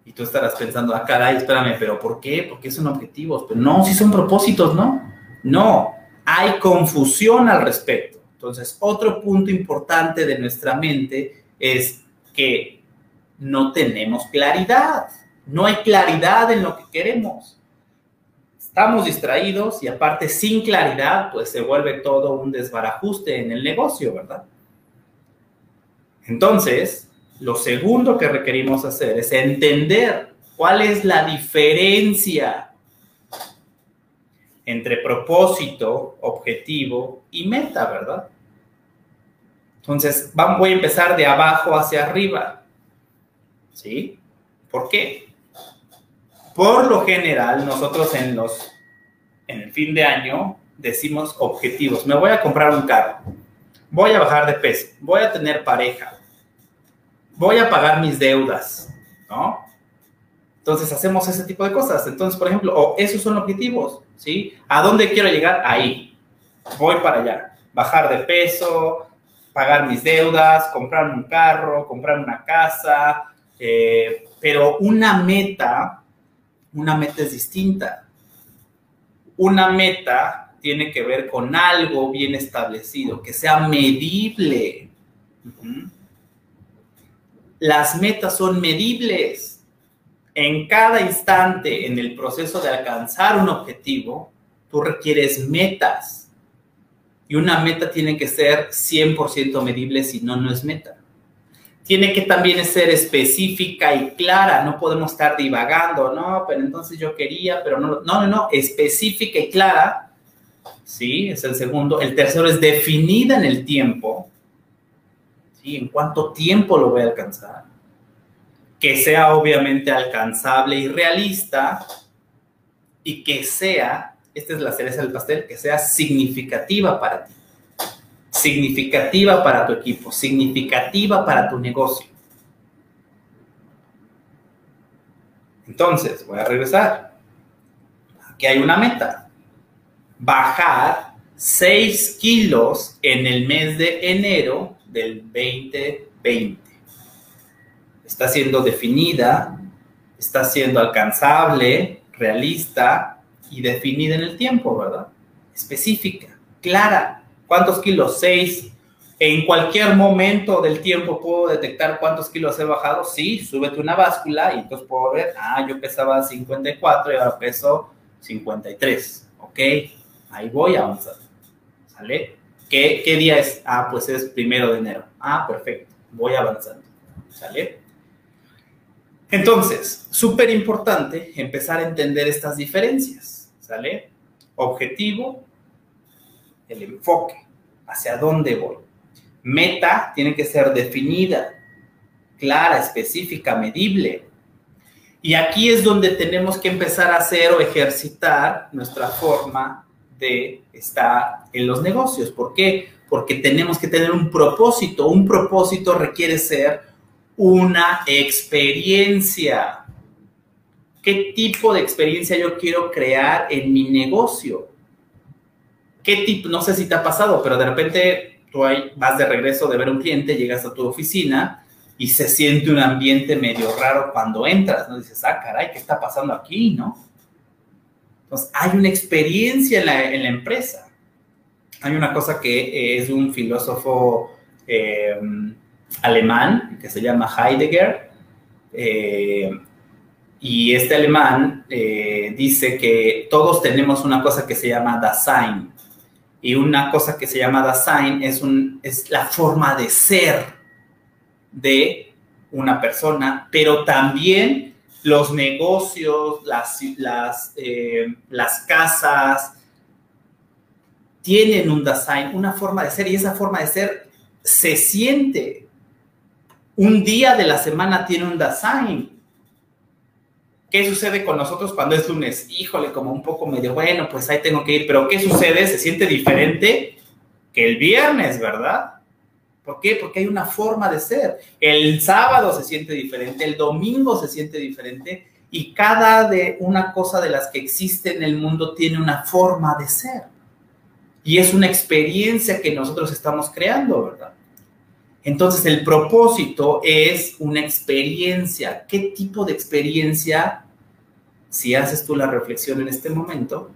Speaker 5: Y tú estarás pensando, ah, caray, espérame, pero ¿por qué? Porque son objetivos. Pero no, si son propósitos, ¿no? No, hay confusión al respecto. Entonces, otro punto importante de nuestra mente es que no tenemos claridad. No hay claridad en lo que queremos. Estamos distraídos y aparte sin claridad, pues se vuelve todo un desbarajuste en el negocio, ¿verdad? Entonces, lo segundo que requerimos hacer es entender cuál es la diferencia entre propósito, objetivo y meta, ¿verdad? Entonces, voy a empezar de abajo hacia arriba. ¿Sí? ¿Por qué? Por lo general, nosotros en los en el fin de año decimos objetivos. Me voy a comprar un carro. Voy a bajar de peso. Voy a tener pareja voy a pagar mis deudas, ¿no? Entonces hacemos ese tipo de cosas. Entonces, por ejemplo, o esos son objetivos, ¿sí? ¿A dónde quiero llegar? Ahí. Voy para allá. Bajar de peso, pagar mis deudas, comprar un carro, comprar una casa. Eh, pero una meta, una meta es distinta. Una meta tiene que ver con algo bien establecido, que sea medible las metas son medibles. En cada instante en el proceso de alcanzar un objetivo, tú requieres metas. Y una meta tiene que ser 100% medible, si no, no es meta. Tiene que también ser específica y clara, no podemos estar divagando, no, pero entonces yo quería, pero no, no, no, no, específica y clara, sí, es el segundo. El tercero es definida en el tiempo, ¿En cuánto tiempo lo voy a alcanzar? Que sea obviamente alcanzable y realista y que sea, esta es la cereza del pastel, que sea significativa para ti, significativa para tu equipo, significativa para tu negocio. Entonces, voy a regresar. Aquí hay una meta. Bajar 6 kilos en el mes de enero del 2020. Está siendo definida, está siendo alcanzable, realista y definida en el tiempo, ¿verdad? Específica, clara, ¿Cuántos kilos? 6 en cualquier momento del tiempo puedo detectar cuántos kilos he bajado. Sí, súbete una báscula y entonces puedo ver, ah, yo pesaba 54 y ahora peso 53. Ok, ahí voy avanzando. ¿Sale? ¿Qué, ¿Qué día es? Ah, pues es primero de enero. Ah, perfecto. Voy avanzando. ¿Sale? Entonces, súper importante empezar a entender estas diferencias. ¿Sale? Objetivo, el enfoque, hacia dónde voy. Meta tiene que ser definida, clara, específica, medible. Y aquí es donde tenemos que empezar a hacer o ejercitar nuestra forma de estar en los negocios. ¿Por qué? Porque tenemos que tener un propósito. Un propósito requiere ser una experiencia. ¿Qué tipo de experiencia yo quiero crear en mi negocio? ¿Qué tipo? No sé si te ha pasado, pero de repente tú vas de regreso de ver un cliente, llegas a tu oficina y se siente un ambiente medio raro cuando entras, ¿no? Dices, ah, caray, ¿qué está pasando aquí, no? Entonces, hay una experiencia en la, empresa. Hay una cosa que es un filósofo eh, alemán que se llama Heidegger, eh, y este alemán eh, dice que todos tenemos una cosa que se llama Dasein, y una cosa que se llama Dasein es, un, es la forma de ser de una persona, pero también los negocios, las, las, eh, las casas, tienen un Dasein, una forma de ser, y esa forma de ser se siente. Un día de la semana tiene un Dasein, ¿Qué sucede con nosotros cuando es lunes? Híjole, como un poco medio, bueno, pues ahí tengo que ir, pero ¿qué sucede? Se siente diferente que el viernes, ¿verdad? ¿Por qué? Porque hay una forma de ser. El sábado se siente diferente, el domingo se siente diferente y cada de una cosa de las que existe en el mundo tiene una forma de ser. Y es una experiencia que nosotros estamos creando, ¿verdad? Entonces, el propósito es una experiencia. ¿Qué tipo de experiencia, si haces tú la reflexión en este momento,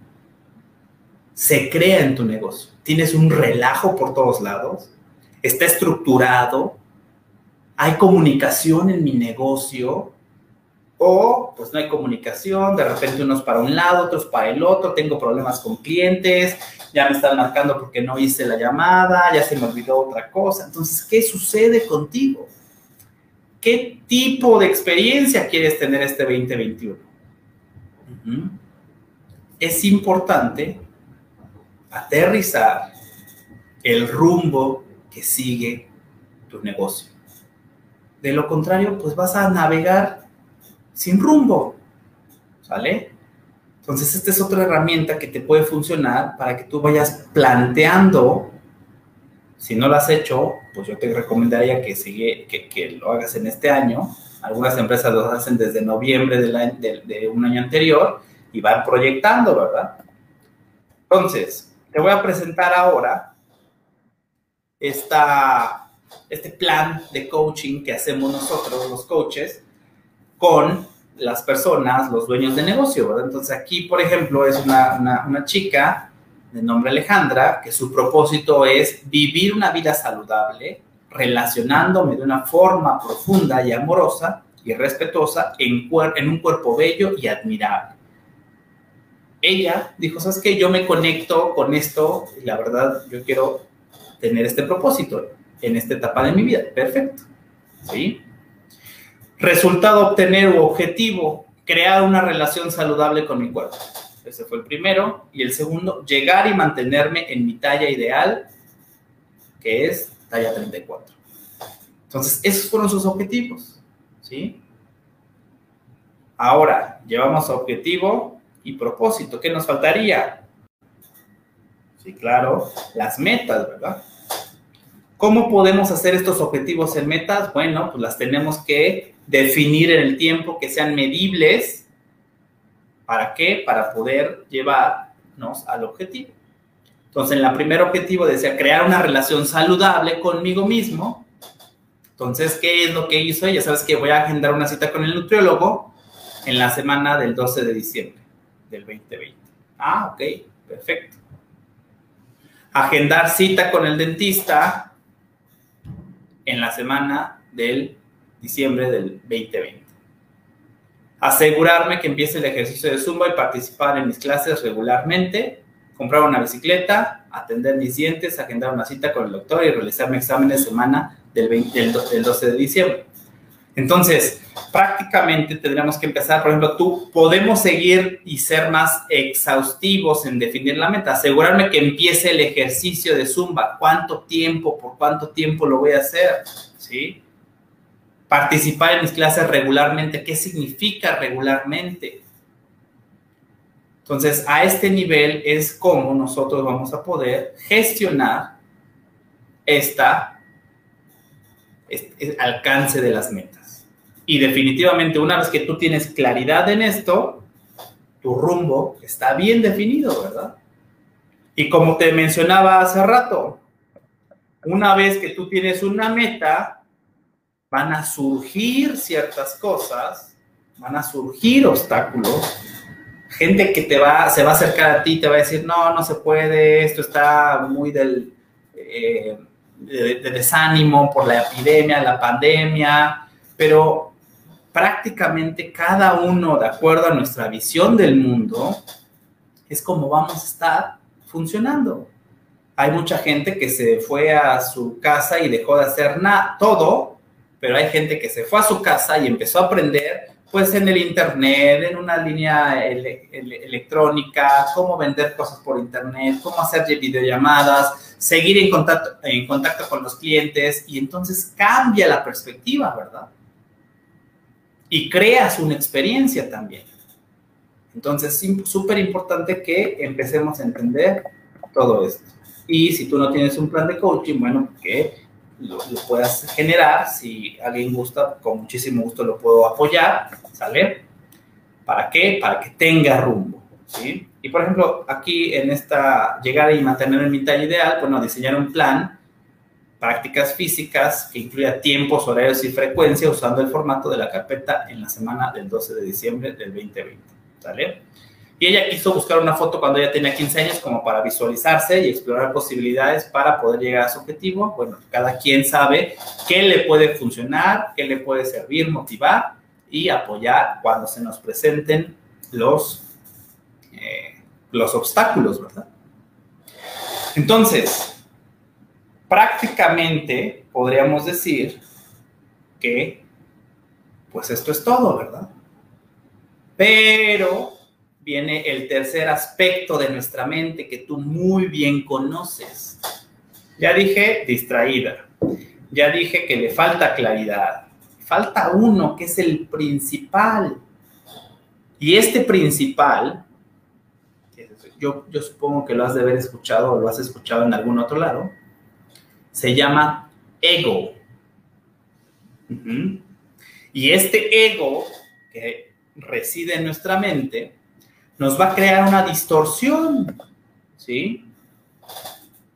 Speaker 5: se crea en tu negocio? ¿Tienes un relajo por todos lados? ¿Está estructurado? ¿Hay comunicación en mi negocio? O pues no hay comunicación, de repente unos para un lado, otros para el otro, tengo problemas con clientes, ya me están marcando porque no hice la llamada, ya se me olvidó otra cosa. Entonces, ¿qué sucede contigo? ¿Qué tipo de experiencia quieres tener este 2021? Es importante aterrizar el rumbo que sigue tu negocio. De lo contrario, pues vas a navegar sin rumbo. ¿Sale? Entonces, esta es otra herramienta que te puede funcionar para que tú vayas planteando. Si no lo has hecho, pues yo te recomendaría que, sigue, que, lo hagas en este año. Algunas empresas lo hacen desde noviembre de, de un año anterior y van proyectando, ¿verdad? Entonces, te voy a presentar ahora esta, este plan de coaching que hacemos nosotros, los coaches, con las personas, los dueños de negocio, ¿verdad? Entonces aquí, por ejemplo, es una, una, chica de nombre Alejandra, que su propósito es vivir una vida saludable, relacionándome de una forma profunda y amorosa y respetuosa en, en un cuerpo bello y admirable. Ella dijo, ¿sabes qué? Yo me conecto con esto y la verdad yo quiero tener este propósito en esta etapa de mi vida. Perfecto. ¿Sí? Resultado obtener o objetivo, crear una relación saludable con mi cuerpo. Ese fue el primero. Y el segundo, llegar y mantenerme en mi talla ideal, que es talla 34. Entonces, esos fueron sus objetivos. ¿Sí? Ahora, llevamos objetivo y propósito. ¿Qué nos faltaría? Sí, claro, las metas, ¿verdad? ¿Cómo podemos hacer estos objetivos en metas? Bueno, pues las tenemos que definir en el tiempo, que sean medibles, ¿Para qué? Para poder llevarnos al objetivo. Entonces, en la primer objetivo decía crear una relación saludable conmigo mismo. Entonces, ¿qué es lo que hizo? Ya sabes que voy a agendar una cita con el nutriólogo en la semana del 12 de diciembre del 2020. Ah, ok, perfecto. Agendar cita con el dentista en la semana del diciembre del 2020. Asegurarme que empiece el ejercicio de Zumba y participar en mis clases regularmente. Comprar una bicicleta, atender mis dientes, agendar una cita con el doctor y realizar mi examen de semana del, del 12 de diciembre. Entonces, prácticamente tendríamos que empezar, por ejemplo, tú, podemos seguir y ser más exhaustivos en definir la meta, asegurarme que empiece el ejercicio de Zumba, cuánto tiempo, por cuánto tiempo lo voy a hacer, ¿sí? Participar en mis clases regularmente, ¿qué significa regularmente? Entonces, a este nivel es como nosotros vamos a poder gestionar esta, este alcance de las metas. Y definitivamente una vez que tú tienes claridad en esto, tu rumbo está bien definido, ¿verdad? Y como te mencionaba hace rato, una vez que tú tienes una meta, van a surgir ciertas cosas, van a surgir obstáculos, gente que te va, se va a acercar a ti, te va a decir, no, no se puede, esto está muy del, eh, de desánimo por la epidemia, la pandemia, pero prácticamente cada uno, de acuerdo a nuestra visión del mundo, es como vamos a estar funcionando. Hay mucha gente que se fue a su casa y dejó de hacer nada, todo, pero hay gente que se fue a su casa y empezó a aprender, pues en el internet, en una línea electrónica, cómo vender cosas por internet, cómo hacer videollamadas, seguir en contacto, en contacto con los clientes y entonces cambia la perspectiva, ¿verdad? y creas una experiencia también. Entonces, es súper importante que empecemos a entender todo esto. Y si tú no tienes un plan de coaching, bueno, que lo, puedas generar. Si alguien gusta, con muchísimo gusto lo puedo apoyar, ¿sale? ¿Para qué? Para que tenga rumbo, ¿sí? Y por ejemplo, aquí en esta llegar y mantener el mitad ideal, bueno, diseñar un plan prácticas físicas que incluya tiempos, horarios y frecuencia usando el formato de la carpeta en la semana del 12 de diciembre del 2020. ¿Sale? Y ella quiso buscar una foto cuando ella tenía 15 años como para visualizarse y explorar posibilidades para poder llegar a su objetivo. Bueno, cada quien sabe qué le puede funcionar, qué le puede servir, motivar y apoyar cuando se nos presenten los, eh, los obstáculos, ¿verdad? Entonces, prácticamente podríamos decir que, pues esto es todo, ¿verdad? Pero viene el tercer aspecto de nuestra mente que tú muy bien conoces. Ya dije distraída, ya dije que le falta claridad, falta uno que es el principal. Y este principal, yo, yo supongo que lo has de haber escuchado o lo has escuchado en algún otro lado, se llama ego. Y este ego que reside en nuestra mente nos va a crear una distorsión, ¿sí?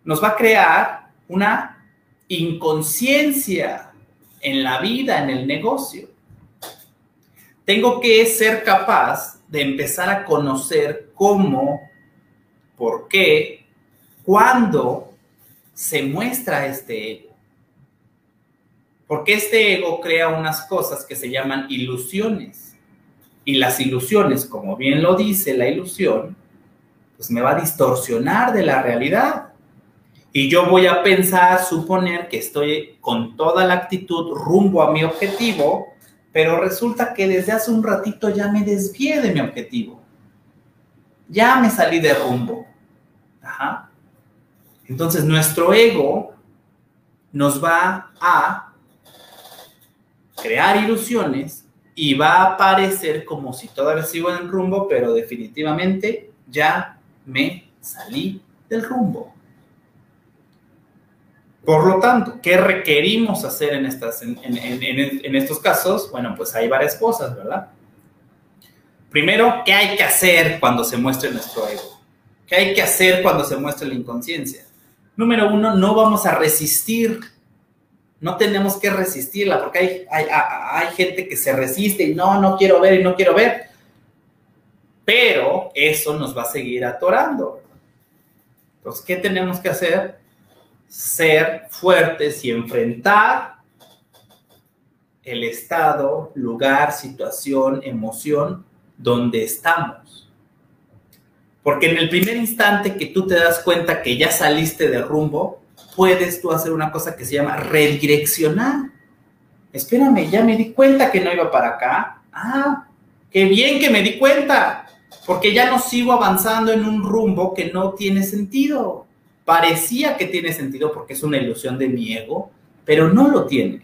Speaker 5: Nos va a crear una inconsciencia en la vida, en el negocio. Tengo que ser capaz de empezar a conocer cómo, por qué, cuándo se muestra este ego. Porque este ego crea unas cosas que se llaman ilusiones. Y las ilusiones, como bien lo dice la ilusión, pues me va a distorsionar de la realidad. Y yo voy a pensar, suponer que estoy con toda la actitud rumbo a mi objetivo, pero resulta que desde hace un ratito ya me desvié de mi objetivo. Ya me salí de rumbo. Entonces nuestro ego nos va a crear ilusiones y va a parecer como si todavía sigo en el rumbo, pero definitivamente ya me salí del rumbo. Por lo tanto, ¿qué requerimos hacer en, estas, en, estos casos? Bueno, pues hay varias cosas, ¿verdad? Primero, ¿qué hay que hacer cuando se muestre nuestro ego? ¿Qué hay que hacer cuando se muestre la inconsciencia? Número uno, no vamos a resistir. No tenemos que resistirla, porque hay, hay, hay gente que se resiste y no, no quiero ver y no quiero ver. Pero eso nos va a seguir atorando. Entonces, ¿qué tenemos que hacer? Ser fuertes y enfrentar el estado, lugar, situación, emoción donde estamos. Porque en el primer instante que tú te das cuenta que ya saliste de rumbo, puedes tú hacer una cosa que se llama redireccionar. Espérame, ya me di cuenta que no iba para acá. Ah, qué bien que me di cuenta, porque ya no sigo avanzando en un rumbo que no tiene sentido. Parecía que tiene sentido porque es una ilusión de mi ego, pero no lo tiene.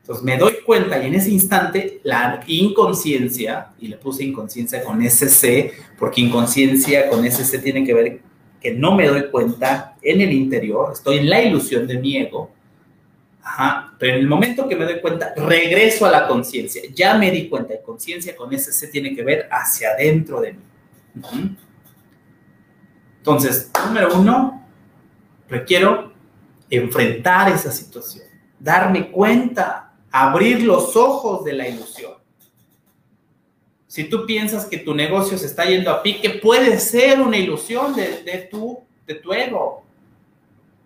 Speaker 5: Entonces me doy cuenta y en ese instante la inconsciencia, y le puse inconsciencia con SC, porque inconsciencia con SC tiene que ver que no me doy cuenta en el interior, estoy en la ilusión de mi ego, Ajá, pero en el momento que me doy cuenta, regreso a la conciencia, ya me di cuenta, y conciencia con SC tiene que ver hacia adentro de mí. Entonces, número uno, requiero enfrentar esa situación, darme cuenta abrir los ojos de la ilusión. Si tú piensas que tu negocio se está yendo a pique, puede ser una ilusión de, tu, de tu ego.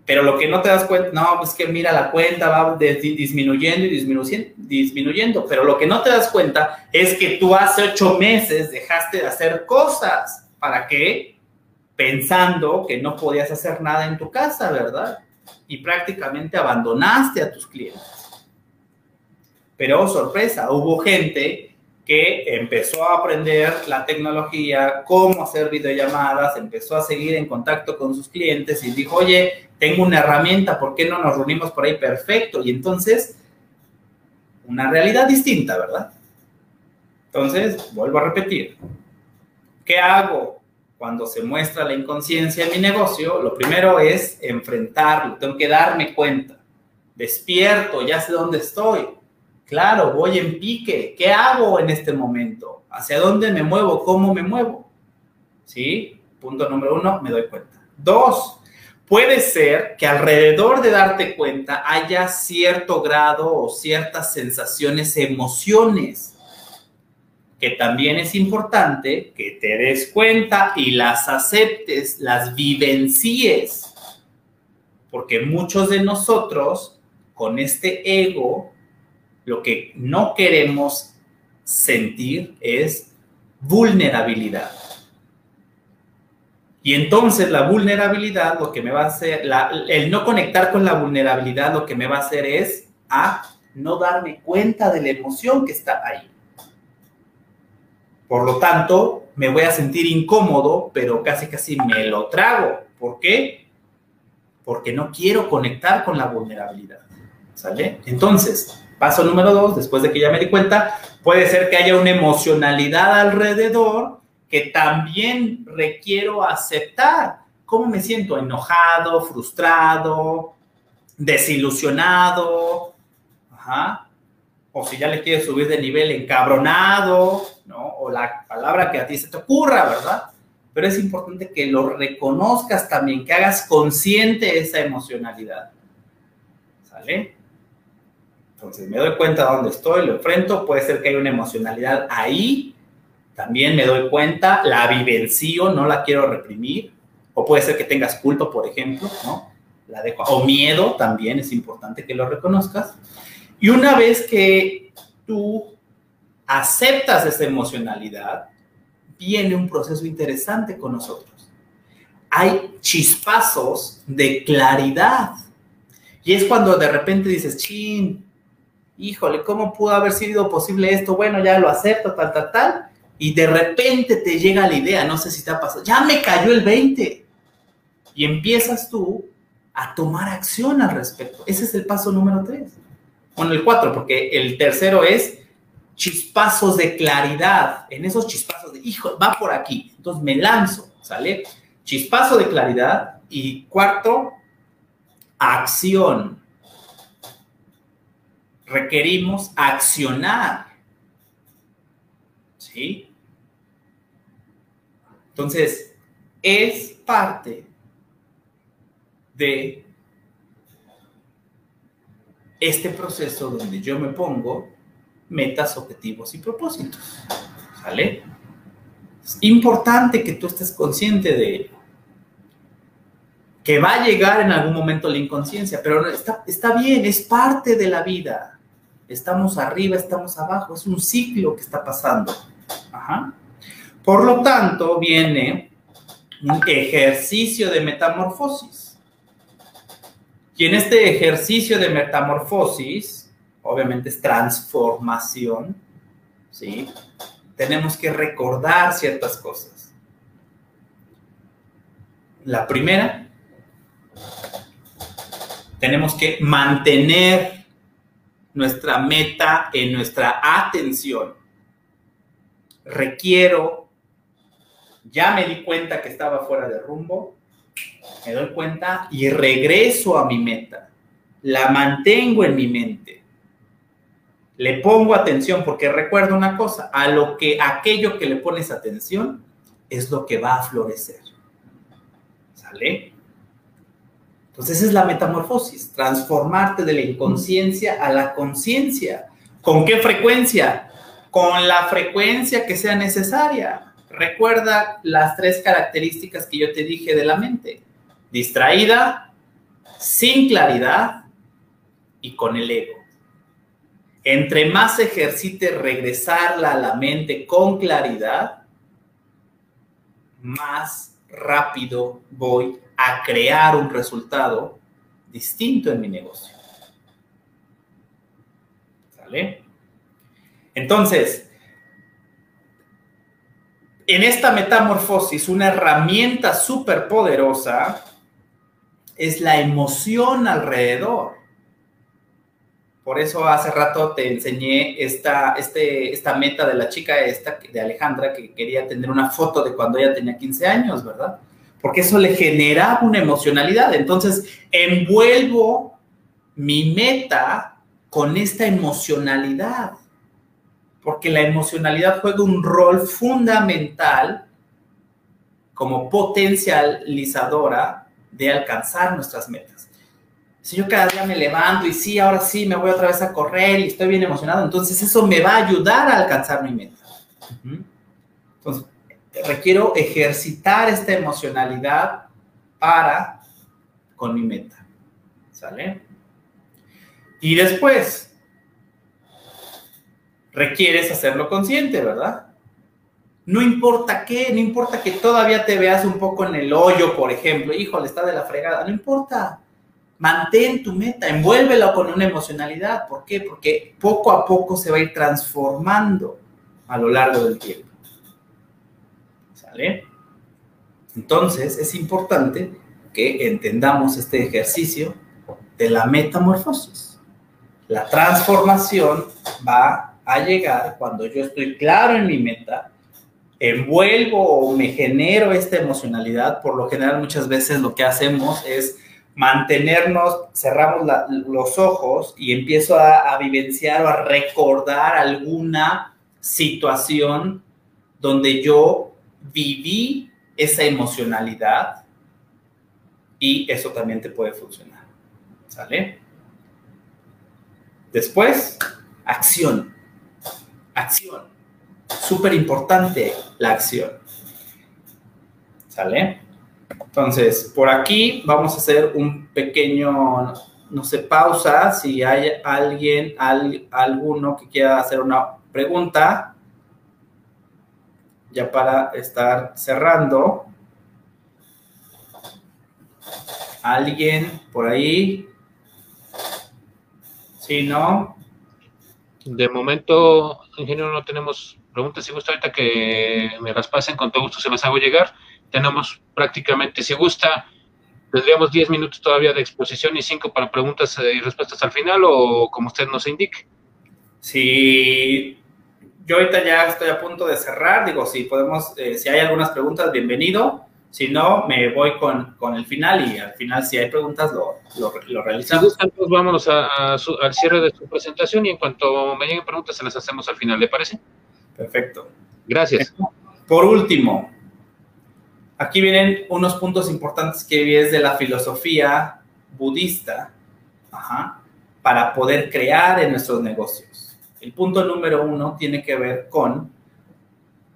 Speaker 5: Pero lo que no te das cuenta, no, es que mira, la cuenta va disminuyendo y disminuyendo, disminuyendo. Pero lo que no te das cuenta es que tú hace ocho meses dejaste de hacer cosas. ¿Para qué? Pensando que no podías hacer nada en tu casa, ¿verdad? Y prácticamente abandonaste a tus clientes. Pero oh, sorpresa, hubo gente que empezó a aprender la tecnología, cómo hacer videollamadas, empezó a seguir en contacto con sus clientes y dijo, oye, tengo una herramienta, ¿por qué no nos reunimos por ahí? Perfecto. Y entonces, una realidad distinta, ¿verdad? Entonces, vuelvo a repetir, ¿qué hago cuando se muestra la inconsciencia en mi negocio? Lo primero es enfrentarlo, tengo que darme cuenta, despierto, ya sé dónde estoy, Claro, voy en pique. ¿Qué hago en este momento? ¿Hacia dónde me muevo? ¿Cómo me muevo? ¿Sí? Punto número uno, me doy cuenta. Dos, puede ser que alrededor de darte cuenta haya cierto grado o ciertas sensaciones, emociones, que también es importante que te des cuenta y las aceptes, las vivencies, porque muchos de nosotros con este ego lo que no queremos sentir es vulnerabilidad. Y entonces la vulnerabilidad, lo que me va a hacer, el no conectar con la vulnerabilidad, lo que me va a hacer es a no darme cuenta de la emoción que está ahí. Por lo tanto, me voy a sentir incómodo, pero casi casi me lo trago. ¿Por qué? Porque no quiero conectar con la vulnerabilidad. ¿Sale? Entonces, Paso número dos, después de que ya me di cuenta, puede ser que haya una emocionalidad alrededor que también requiero aceptar. ¿Cómo me siento? Enojado, frustrado, desilusionado, o si ya le quieres subir de nivel, encabronado, ¿no? O la palabra que a ti se te ocurra, ¿verdad? Pero es importante que lo reconozcas también, que hagas consciente esa emocionalidad. ¿Sale? Entonces me doy cuenta de dónde estoy, lo enfrento, puede ser que haya una emocionalidad ahí, también me doy cuenta, la vivencio, no la quiero reprimir, o puede ser que tengas culpa, por ejemplo, ¿no? La dejo, o miedo también es importante que lo reconozcas. Y una vez que tú aceptas esa emocionalidad, viene un proceso interesante con nosotros. Hay chispazos de claridad. Y es cuando de repente dices, chin, híjole, ¿cómo pudo haber sido posible esto? Bueno, ya lo acepto, tal, tal, tal. Y de repente te llega la idea, no sé si te ha pasado, ya me cayó el 20. Y empiezas tú a tomar acción al respecto. Ese es el paso número 3. Bueno, el 4, porque el tercero es chispazos de claridad. En esos chispazos de, hijo, va por aquí. Entonces me lanzo, ¿sale? Chispazo de claridad. Y cuarto, acción requerimos accionar. ¿Sí? Entonces, es parte de este proceso donde yo me pongo metas, objetivos y propósitos. ¿Sale? Es importante que tú estés consciente de. Que va a llegar en algún momento la inconsciencia, pero está, está bien, es parte de la vida. Estamos arriba, estamos abajo, es un ciclo que está pasando. Por lo tanto, viene un ejercicio de metamorfosis. Y en este ejercicio de metamorfosis, obviamente es transformación, ¿sí? Tenemos que recordar ciertas cosas. La primera, tenemos que mantener nuestra meta en nuestra atención. Requiero, ya me di cuenta que estaba fuera de rumbo, me doy cuenta y regreso a mi meta. La mantengo en mi mente. Le pongo atención porque recuerdo una cosa, a lo que aquello que le pones atención es lo que va a florecer. ¿Sale? Entonces esa es la metamorfosis, transformarte de la inconsciencia a la conciencia. ¿Con qué frecuencia? Con la frecuencia que sea necesaria. Recuerda las tres características que yo te dije de la mente. Distraída, sin claridad y con el ego. Entre más ejercite regresarla a la mente con claridad, más rápido voy a crear un resultado distinto en mi negocio. ¿Sale? Entonces, en esta metamorfosis, una herramienta súper poderosa es la emoción alrededor. Por eso hace rato te enseñé esta, este, esta meta de la chica esta, de Alejandra, que quería tener una foto de cuando ella tenía 15 años, ¿verdad? Porque eso le genera una emocionalidad. Entonces, envuelvo mi meta con esta emocionalidad. Porque la emocionalidad juega un rol fundamental como potencializadora de alcanzar nuestras metas si yo cada día me levanto y sí, ahora sí, me voy otra vez a correr y estoy bien emocionado, entonces eso me va a ayudar a alcanzar mi meta. Entonces, requiero ejercitar esta emocionalidad para con mi meta. ¿Sale? Y después, requieres hacerlo consciente, ¿verdad? No importa qué, no importa que todavía te veas un poco en el hoyo, por ejemplo, híjole, está de la fregada, no importa Mantén tu meta, envuélvela con una emocionalidad. ¿Por qué? Porque poco a poco se va a ir transformando a lo largo del tiempo. Entonces es importante que entendamos este ejercicio de la metamorfosis. La transformación va a llegar cuando yo estoy claro en mi meta, envuelvo o me genero esta emocionalidad. Por lo general muchas veces lo que hacemos es mantenernos, cerramos los ojos y empiezo a, vivenciar o a recordar alguna situación donde yo viví esa emocionalidad y eso también te puede funcionar. ¿Sale? Después, acción. Acción. Súper importante la acción. ¿Sale? Entonces, por aquí vamos a hacer un pequeño, no sé, pausa. Si hay alguien, alguno que quiera hacer una pregunta, ya para estar cerrando. ¿Alguien por ahí? ¿Sí, no?
Speaker 1: De momento, ingeniero, no tenemos preguntas. Si gusta ahorita que me las pasen, con todo gusto se las hago llegar tenemos prácticamente, si gusta, tendríamos 10 minutos todavía de exposición y 5 para preguntas y respuestas al final o como usted nos indique.
Speaker 5: Si yo ahorita ya estoy a punto de cerrar, digo, si podemos, eh, si hay algunas preguntas, bienvenido. Si no, me voy con, con el final y al final, si hay preguntas, lo, lo, realizamos. Si
Speaker 1: pues vámonos a, al cierre de su presentación y en cuanto me lleguen preguntas, se las hacemos al final, ¿le parece?
Speaker 5: Perfecto.
Speaker 1: Gracias.
Speaker 5: Por último, aquí vienen unos puntos importantes que es de la filosofía budista para poder crear en nuestros negocios. El punto número uno tiene que ver con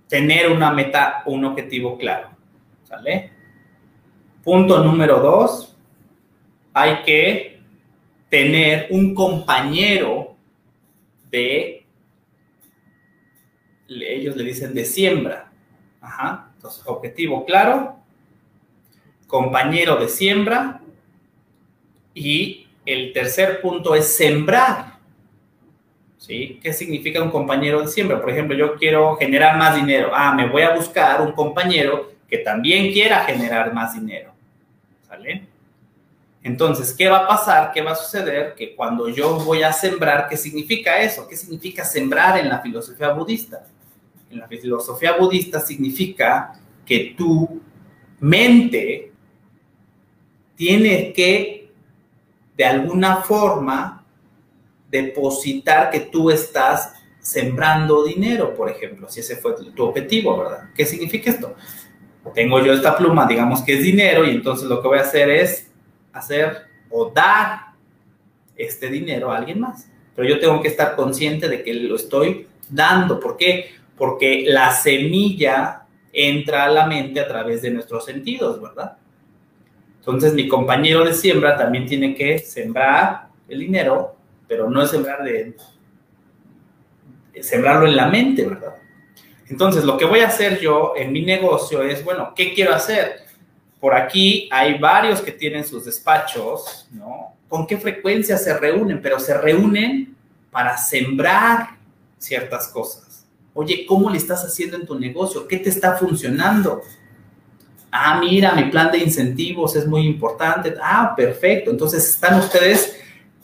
Speaker 5: tener una meta, un objetivo claro. ¿Sale? Punto número dos, hay que tener un compañero de, ellos le dicen de siembra. Ajá. Entonces, objetivo claro, compañero de siembra y el tercer punto es sembrar. ¿Sí? ¿Qué significa un compañero de siembra? Por ejemplo, yo quiero generar más dinero. Ah, me voy a buscar un compañero que también quiera generar más dinero. ¿Sale? Entonces, ¿qué va a pasar? ¿Qué va a suceder? Que cuando yo voy a sembrar, ¿qué significa eso? ¿Qué significa sembrar en la filosofía budista? En la filosofía budista significa que tu mente tiene que, de alguna forma, depositar que tú estás sembrando dinero, por ejemplo, si ese fue tu objetivo, ¿verdad? ¿Qué significa esto? Tengo yo esta pluma, digamos que es dinero, y entonces lo que voy a hacer es hacer o dar este dinero a alguien más. Pero yo tengo que estar consciente de que lo estoy dando. ¿Por qué? Porque la semilla entra a la mente a través de nuestros sentidos, ¿verdad? Entonces mi compañero de siembra también tiene que sembrar el dinero, pero no es sembrar de sembrarlo en la mente, ¿verdad? Entonces lo que voy a hacer yo en mi negocio es, bueno, ¿qué quiero hacer? Por aquí hay varios que tienen sus despachos, ¿no? ¿Con qué frecuencia se reúnen? Pero se reúnen para sembrar ciertas cosas. Oye, ¿cómo le estás haciendo en tu negocio? ¿Qué te está funcionando? Ah, mira, mi plan de incentivos es muy importante. Ah, perfecto. Entonces están ustedes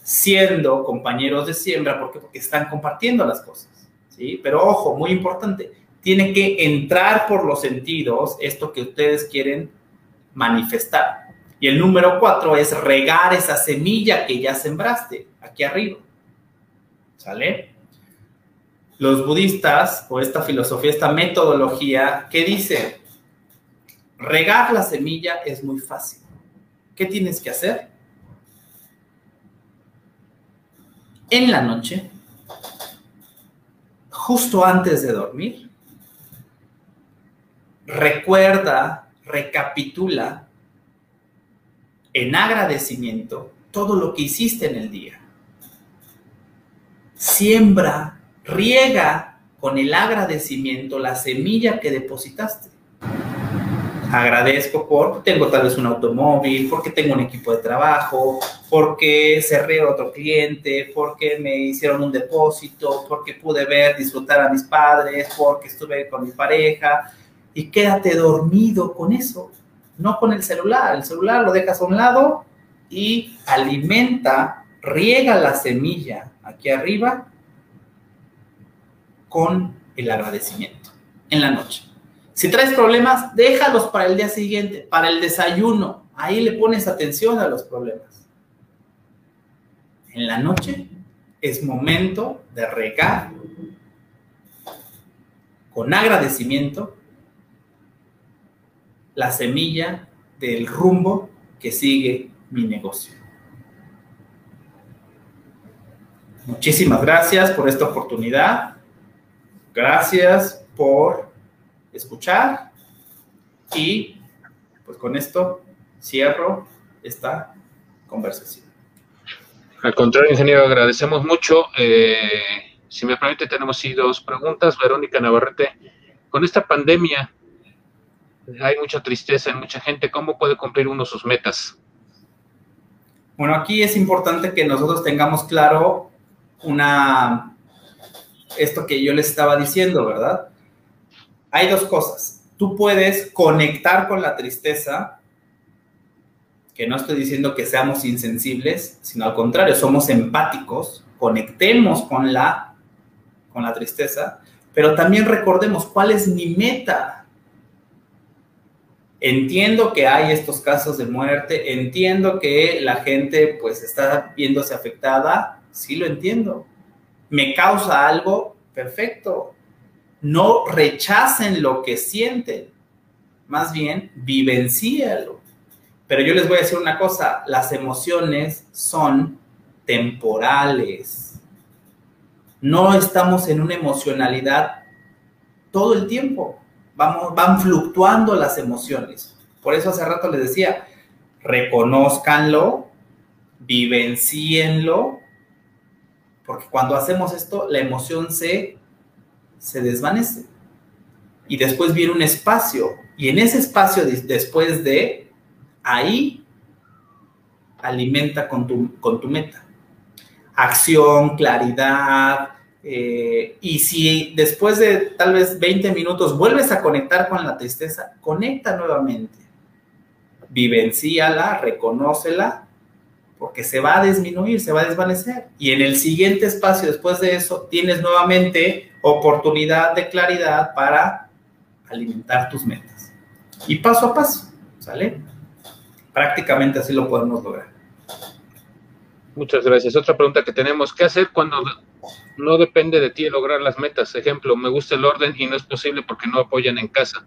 Speaker 5: siendo compañeros de siembra porque, porque están compartiendo las cosas. ¿sí? Pero ojo, muy importante, tiene que entrar por los sentidos esto que ustedes quieren manifestar. Y el número cuatro es regar esa semilla que ya sembraste aquí arriba. ¿Sale? Los budistas, o esta filosofía, esta metodología, ¿qué dice? Regar la semilla es muy fácil. ¿Qué tienes que hacer? En la noche, justo antes de dormir, recuerda recapitula en agradecimiento todo lo que hiciste en el día. Siembra, riega con el agradecimiento la semilla que depositaste. Agradezco por, tengo tal vez un automóvil, porque tengo un equipo de trabajo, porque cerré otro cliente, porque me hicieron un depósito, porque pude ver, disfrutar a mis padres, porque estuve con mi pareja, y quédate dormido con eso, no con el celular. El celular lo dejas a un lado y alimenta, riega la semilla aquí arriba con el agradecimiento en la noche. Si traes problemas, déjalos para el día siguiente, para el desayuno. Ahí le pones atención a los problemas. En la noche es momento de regar con agradecimiento la semilla del rumbo que sigue mi negocio. Muchísimas gracias por esta oportunidad. Gracias por escuchar. Y pues con esto cierro esta conversación.
Speaker 1: Al contrario, ingeniero, agradecemos mucho. Eh, si me permite, tenemos dos preguntas. Verónica Navarrete, con esta pandemia, hay mucha tristeza en mucha gente. ¿Cómo puede cumplir uno sus metas?
Speaker 5: Bueno, aquí es importante que nosotros tengamos claro una esto que yo les estaba diciendo, ¿verdad? Hay dos cosas. Tú puedes conectar con la tristeza, que no estoy diciendo que seamos insensibles, sino al contrario, somos empáticos, conectemos con la con la tristeza, pero también recordemos cuál es mi meta Entiendo que hay estos casos de muerte, entiendo que la gente pues está viéndose afectada, sí lo entiendo. ¿Me causa algo? Perfecto. no rechacen lo que sienten, más bien vivencíalo. Pero yo les voy a decir una cosa, las emociones son temporales. No estamos en una emocionalidad todo el tiempo. Vamos, van fluctuando las emociones. Por eso hace rato les decía, reconózcanlo, vivencienlo, porque cuando hacemos esto, la emoción se, se desvanece. Y después viene un espacio. Y en ese espacio, después de ahí, alimenta con tu, meta. Acción, claridad. Eh, y si después de tal vez 20 minutos vuelves a conectar con la tristeza, conecta nuevamente. Vivencíala, reconócela porque se va a disminuir, se va a desvanecer. Y en el siguiente espacio, después de eso, tienes nuevamente oportunidad de claridad para alimentar tus metas. Y paso a paso, ¿sale? Prácticamente así lo podemos lograr.
Speaker 1: Muchas gracias. Otra pregunta que tenemos, ¿qué hacer cuando no depende de ti lograr las metas? Ejemplo, me gusta el orden y no es posible porque no apoyan en casa.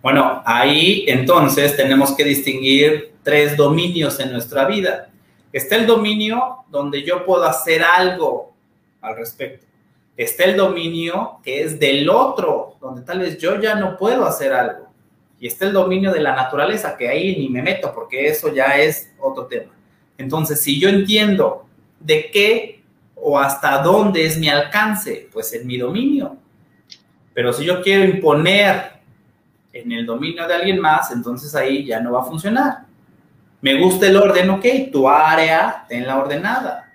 Speaker 5: Bueno, ahí entonces tenemos que distinguir tres dominios en nuestra vida. Está el dominio donde yo puedo hacer algo al respecto. Está el dominio que es del otro, donde tal vez yo ya no puedo hacer algo. Y está el dominio de la naturaleza, que ahí ni me meto, porque eso ya es otro tema. Entonces, si yo entiendo de qué o hasta dónde es mi alcance, pues en mi dominio. Pero si yo quiero imponer en el dominio de alguien más, entonces ahí ya no va a funcionar. Me gusta el orden, ok, tu área, tenla ordenada.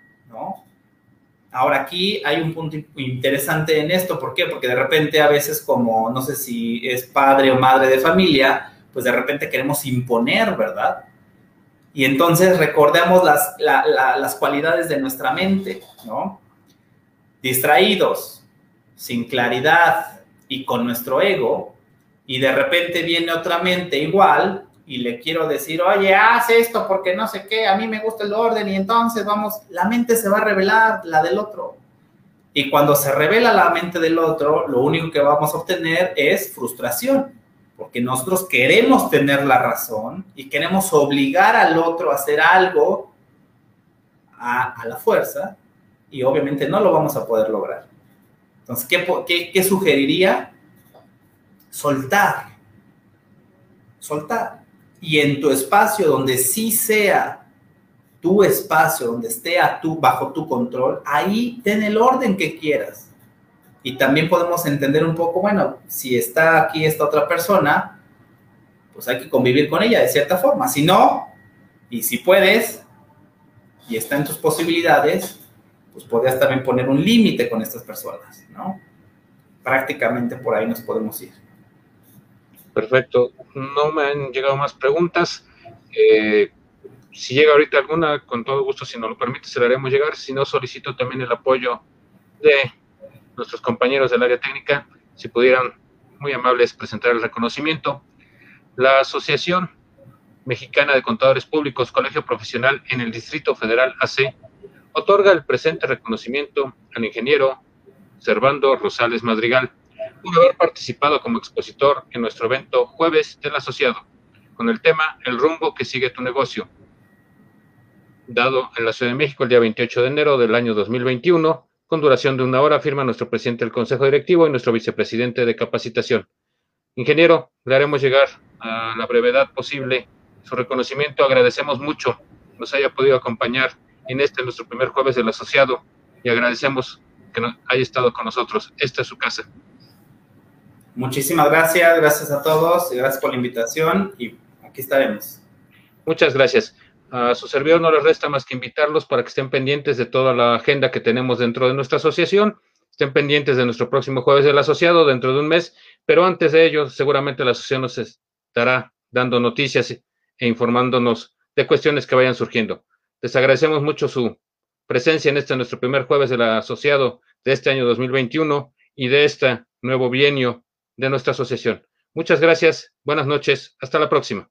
Speaker 5: Ahora aquí hay un punto interesante en esto, ¿por qué? Porque de repente a veces como, no sé si es padre o madre de familia, pues de repente queremos imponer, ¿verdad? Y entonces recordemos las, las cualidades de nuestra mente, ¿no? Distraídos, sin claridad y con nuestro ego, y de repente viene otra mente igual y le quiero decir, oye, haz esto porque no sé qué, a mí me gusta el orden y entonces vamos, la mente se va a revelar, la del otro. Y cuando se revela la mente del otro, lo único que vamos a obtener es frustración, porque nosotros queremos tener la razón y queremos obligar al otro a hacer algo a, a la fuerza y obviamente no lo vamos a poder lograr. Entonces, ¿qué, qué, qué sugeriría? soltar, soltar. Y en tu espacio donde sí sea tu espacio, donde esté a tu, bajo tu control, ahí ten el orden que quieras. Y también podemos entender un poco, bueno, si está aquí esta otra persona, pues hay que convivir con ella de cierta forma. Si no, y si puedes, y está en tus posibilidades, pues podrías también poner un límite con estas personas, ¿no? Prácticamente por ahí nos podemos ir.
Speaker 1: Perfecto. No me han llegado más preguntas. Eh, si llega ahorita alguna, con todo gusto, si nos lo permite, se la haremos llegar. Si no, solicito también el apoyo de nuestros compañeros del área técnica, si pudieran, muy amables, presentar el reconocimiento. La Asociación Mexicana de Contadores Públicos, Colegio Profesional en el Distrito Federal AC, otorga el presente reconocimiento al ingeniero Servando Rosales Madrigal por haber participado como expositor en nuestro evento Jueves del Asociado, con el tema El rumbo que sigue tu negocio, dado en la Ciudad de México el día 28 de enero del año 2021, con duración de una hora, firma nuestro presidente del Consejo Directivo y nuestro vicepresidente de capacitación. Ingeniero, le haremos llegar a la brevedad posible su reconocimiento. Agradecemos mucho nos haya podido acompañar en este nuestro primer jueves del asociado y agradecemos que haya estado con nosotros. Esta es su casa.
Speaker 5: Muchísimas gracias, gracias a todos, gracias por la invitación y aquí estaremos.
Speaker 1: Muchas gracias. A su servidor no les resta más que invitarlos para que estén pendientes de toda la agenda que tenemos dentro de nuestra asociación. Estén pendientes de nuestro próximo jueves del asociado dentro de un mes, pero antes de ello, seguramente la asociación nos estará dando noticias e informándonos de cuestiones que vayan surgiendo. Les agradecemos mucho su presencia en este nuestro primer jueves del asociado de este año 2021 y de este nuevo bienio de nuestra asociación. Muchas gracias, buenas noches, hasta la próxima.